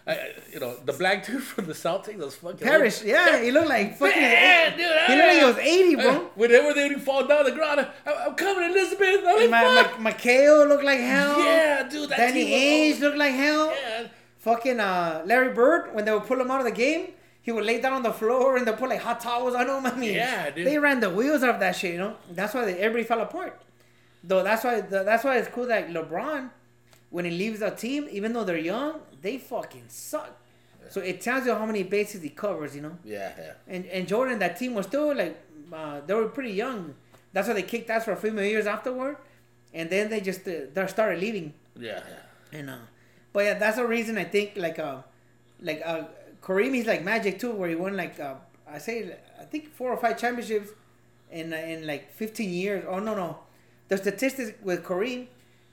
I, you know the black dude from the Celtics? Those fucking Parrish, yeah, he looked like fucking. Yeah, dude, he looked like he was 80, bro. Whenever they would fall down the ground, I, I'm coming, Elizabeth. I'm like, My, fuck. my, McHale looked like hell. yeah, dude. That Danny was- Ainge looked like hell. Yeah. Fucking uh, Larry Bird, when they would pull him out of the game, he would lay down on the floor and they put like hot towels on him. I mean, Yeah, dude. they ran the wheels off that shit. You know, that's why they, everybody fell apart. Though that's why that's why it's cool that LeBron, when he leaves a team, even though they're young, they fucking suck. So it tells you how many bases he covers. You know, Yeah, yeah. and and Jordan, that team was still like uh, they were pretty young that's why they kicked ass for a few more years afterward, and then they just uh, they started leaving. Yeah. And uh, but yeah, that's the reason I think like uh, like uh, Kareem he's like Magic too, where he won like uh, I say I think four or five championships in uh, in like fifteen years. Oh no no, the statistics with Kareem,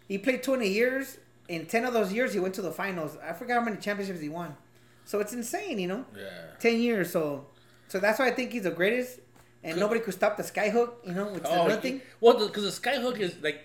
he played twenty years. In ten of those years, he went to the finals. I forgot how many championships he won. So it's insane, you know. Yeah. Ten years, so so that's why I think he's the greatest, and nobody could stop the skyhook, you know, which is Oh, another thing. well, because the skyhook is like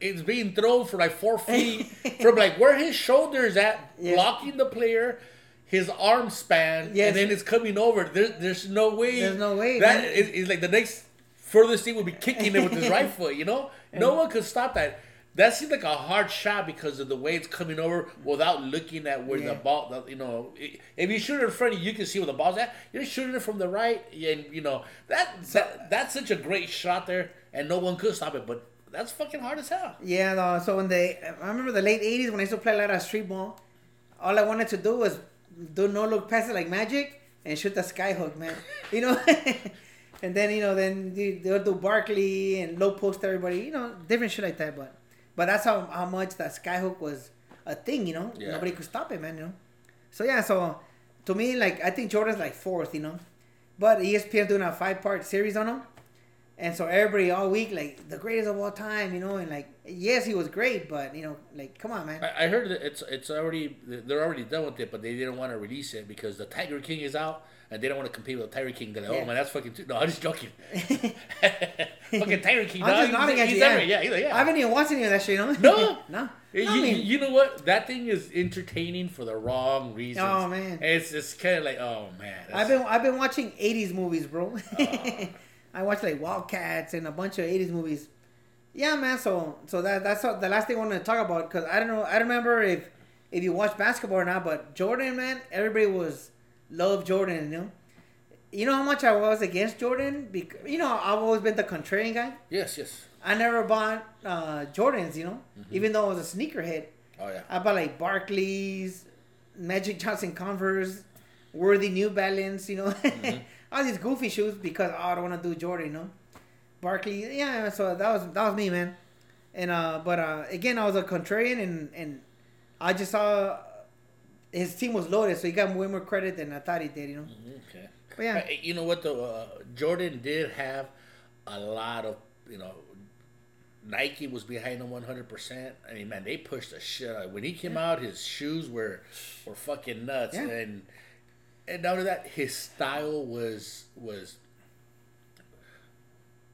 it's being thrown for like four feet from like where his shoulders at, Yeah. blocking the player, his arm span, Yes. and then it's coming over. There, there's no way. There's no way, That is, is, is like the next furthest thing would be kicking it with his right foot. You know, no one could stop that. That seems like a hard shot because of the way it's coming over without looking at where Yeah. the ball. The, you know, if you shoot it in front of you, you can see where the ball's at. You're shooting it from the right, and you know that, that that's such a great shot there, and no one could stop it. But that's fucking hard as hell. Yeah, no, so when they, I remember the late '80s when I used to play a lot of street ball. All I wanted to do was do no look past it like magic and shoot the skyhook, man. You know, and then you know then they- they'll do Barkley and low post everybody, you know, different shit like that. But but that's how how much that skyhook was a thing, you know. Yeah. Nobody could stop it, man. You know. So yeah, so to me, like I think Jordan's like fourth, you know, but ESPN doing a five part series on him. And so everybody all week, like the greatest of all time, you know, and like yes, he was great, but you know, like come on, man. I, I heard that it's it's already they're already done with it, but they didn't want to release it because the Tiger King is out, and they don't want to compete with the Tiger King. They're like, oh, Yeah. oh man, that's fucking too. No, I'm just joking. fucking Tiger King. I'm dog. just nodding at he's you. Yeah, yeah, like, yeah. I haven't even watched any of that shit, you know. No. no. You, I mean, you know what? That thing is entertaining for the wrong reasons. Oh, man. it's just kind of like, oh man. I've been I've been watching '80s movies, bro. Oh. I watched like Wildcats and a bunch of '80s movies. Yeah, man. So so that that's what, the last thing I wanted to talk about because I don't know. I remember if if you watch basketball or not, but Jordan, man, everybody was love Jordan. You know. You know how much I was against Jordan because you know I've always been the contrarian guy. yes, yes. I never bought uh, Jordans, you know, Mm-hmm. even though I was a sneakerhead. Oh yeah. I bought like Barkleys, Magic Johnson Converse, Worthy New Balance, you know, Mm-hmm. all these goofy shoes because oh, I don't want to do Jordan, you know. Barkley, yeah. So that was that was me, man. And uh, but uh, again, I was a contrarian, and and I just saw his team was loaded, so he got way more credit than I thought he did, you know. Okay. But yeah. You know what though? Uh, Jordan did have a lot of you know. Nike was behind him one hundred percent. I mean, man, they pushed the shit out. When he came out, his shoes were were fucking nuts, Yeah. and and not only that, his style was was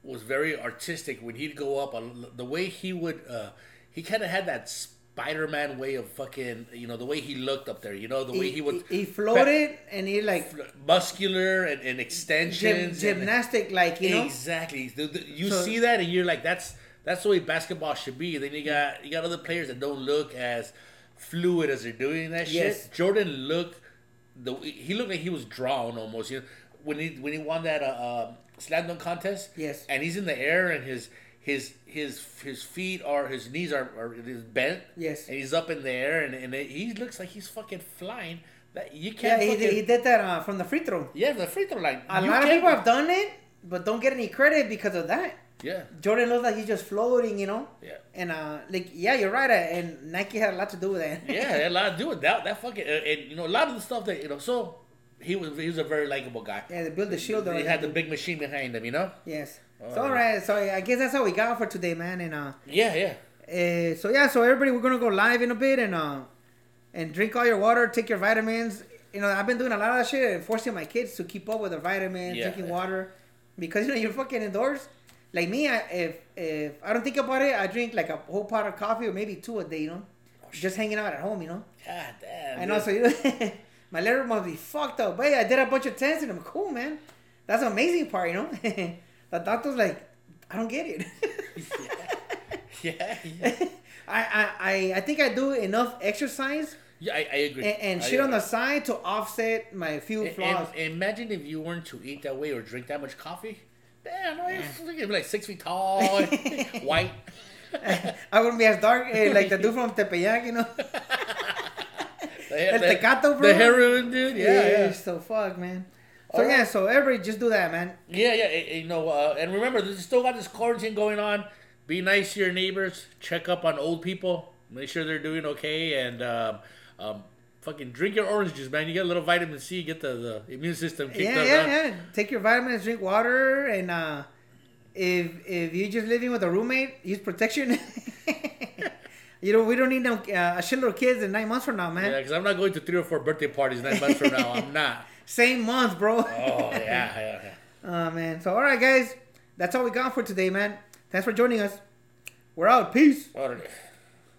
was very artistic. When he'd go up, uh, the way he would, uh, he kind of had that Spider-Man way of fucking, you know, the way he looked up there. You know, the way he, would he, he floated and he like muscular and, and gym, extensions, and- gymnastic, like you know. Exactly. The- the- you So- see that, and you're like, that's that's the way basketball should be. Then you got you got other players that don't look as fluid as they're doing that Yes. shit. Jordan looked the he looked like he was drawn almost. You know, when he when he won that uh, uh, slam dunk contest. Yes. And he's in the air, and his his his his feet are his knees are, are bent. Yes. And he's up in the air, and, and he looks like he's fucking flying. That you can't. he, fucking, did- he did that uh, from the free throw. yeah, the free throw line. A You lot of people have done it, but don't get any credit because of that. Yeah. Jordan looks like he's just floating, you know. Yeah. And uh, like yeah, you're right. uh, And Nike had a lot to do with that. yeah, had a lot to do with that. That fucking and, and you know a lot of the stuff that you know. So he was he was a very likable guy. yeah, they built the shield. He had the big machine behind him, you know. Yes. Oh, so all yeah. So I guess that's how we got for today, man. And uh, Yeah, yeah. uh, so yeah, so everybody, we're gonna go live in a bit and uh, and drink all your water, take your vitamins. You know, I've been doing a lot of shit, and forcing my kids to keep up with their vitamins, Yeah. drinking water, because you know you're fucking indoors. Like me, I, if if I don't think about it, I drink like a whole pot of coffee or maybe two a day. You know, just hanging out at home. You know. God damn. I know. So you, my liver must be fucked up. But yeah, I did a bunch of tests and I'm cool, man. That's the amazing part, you know. the doctor's like, I don't get it. yeah, yeah. I, I, I, I think I do enough exercise Yeah, I, I agree. and, and I shit on the side to offset my few flaws. and imagine if you weren't to eat that way or drink that much coffee. Damn, you're you'd be like six feet tall, white. I wouldn't be as dark eh, like the dude from Tepeyac, you know. The, El Tecato, bro. The heroin dude. Yeah, yeah. So fuck, man. So All yeah, right. so everybody just do that, man. Yeah, yeah, eh, eh, you know, uh, and remember, there's still got this quarantine going on. Be nice to your neighbors. Check up on old people. Make sure they're doing okay, and um, um, fucking drink your orange juice, man. You get a little vitamin C, get the, the immune system kicked Yeah, up. yeah, huh? yeah. Take your vitamins, drink water, and uh, if if you're just living with a roommate, use protection. you know, we don't need no uh, a shitload of kids in nine months from now, man. Yeah, because I'm not going to three or four birthday parties nine months from now. I'm not. Same month, bro. Oh yeah, yeah, yeah. Oh man. So all right, guys, that's all we got for today, man. Thanks for joining us. We're out. Peace.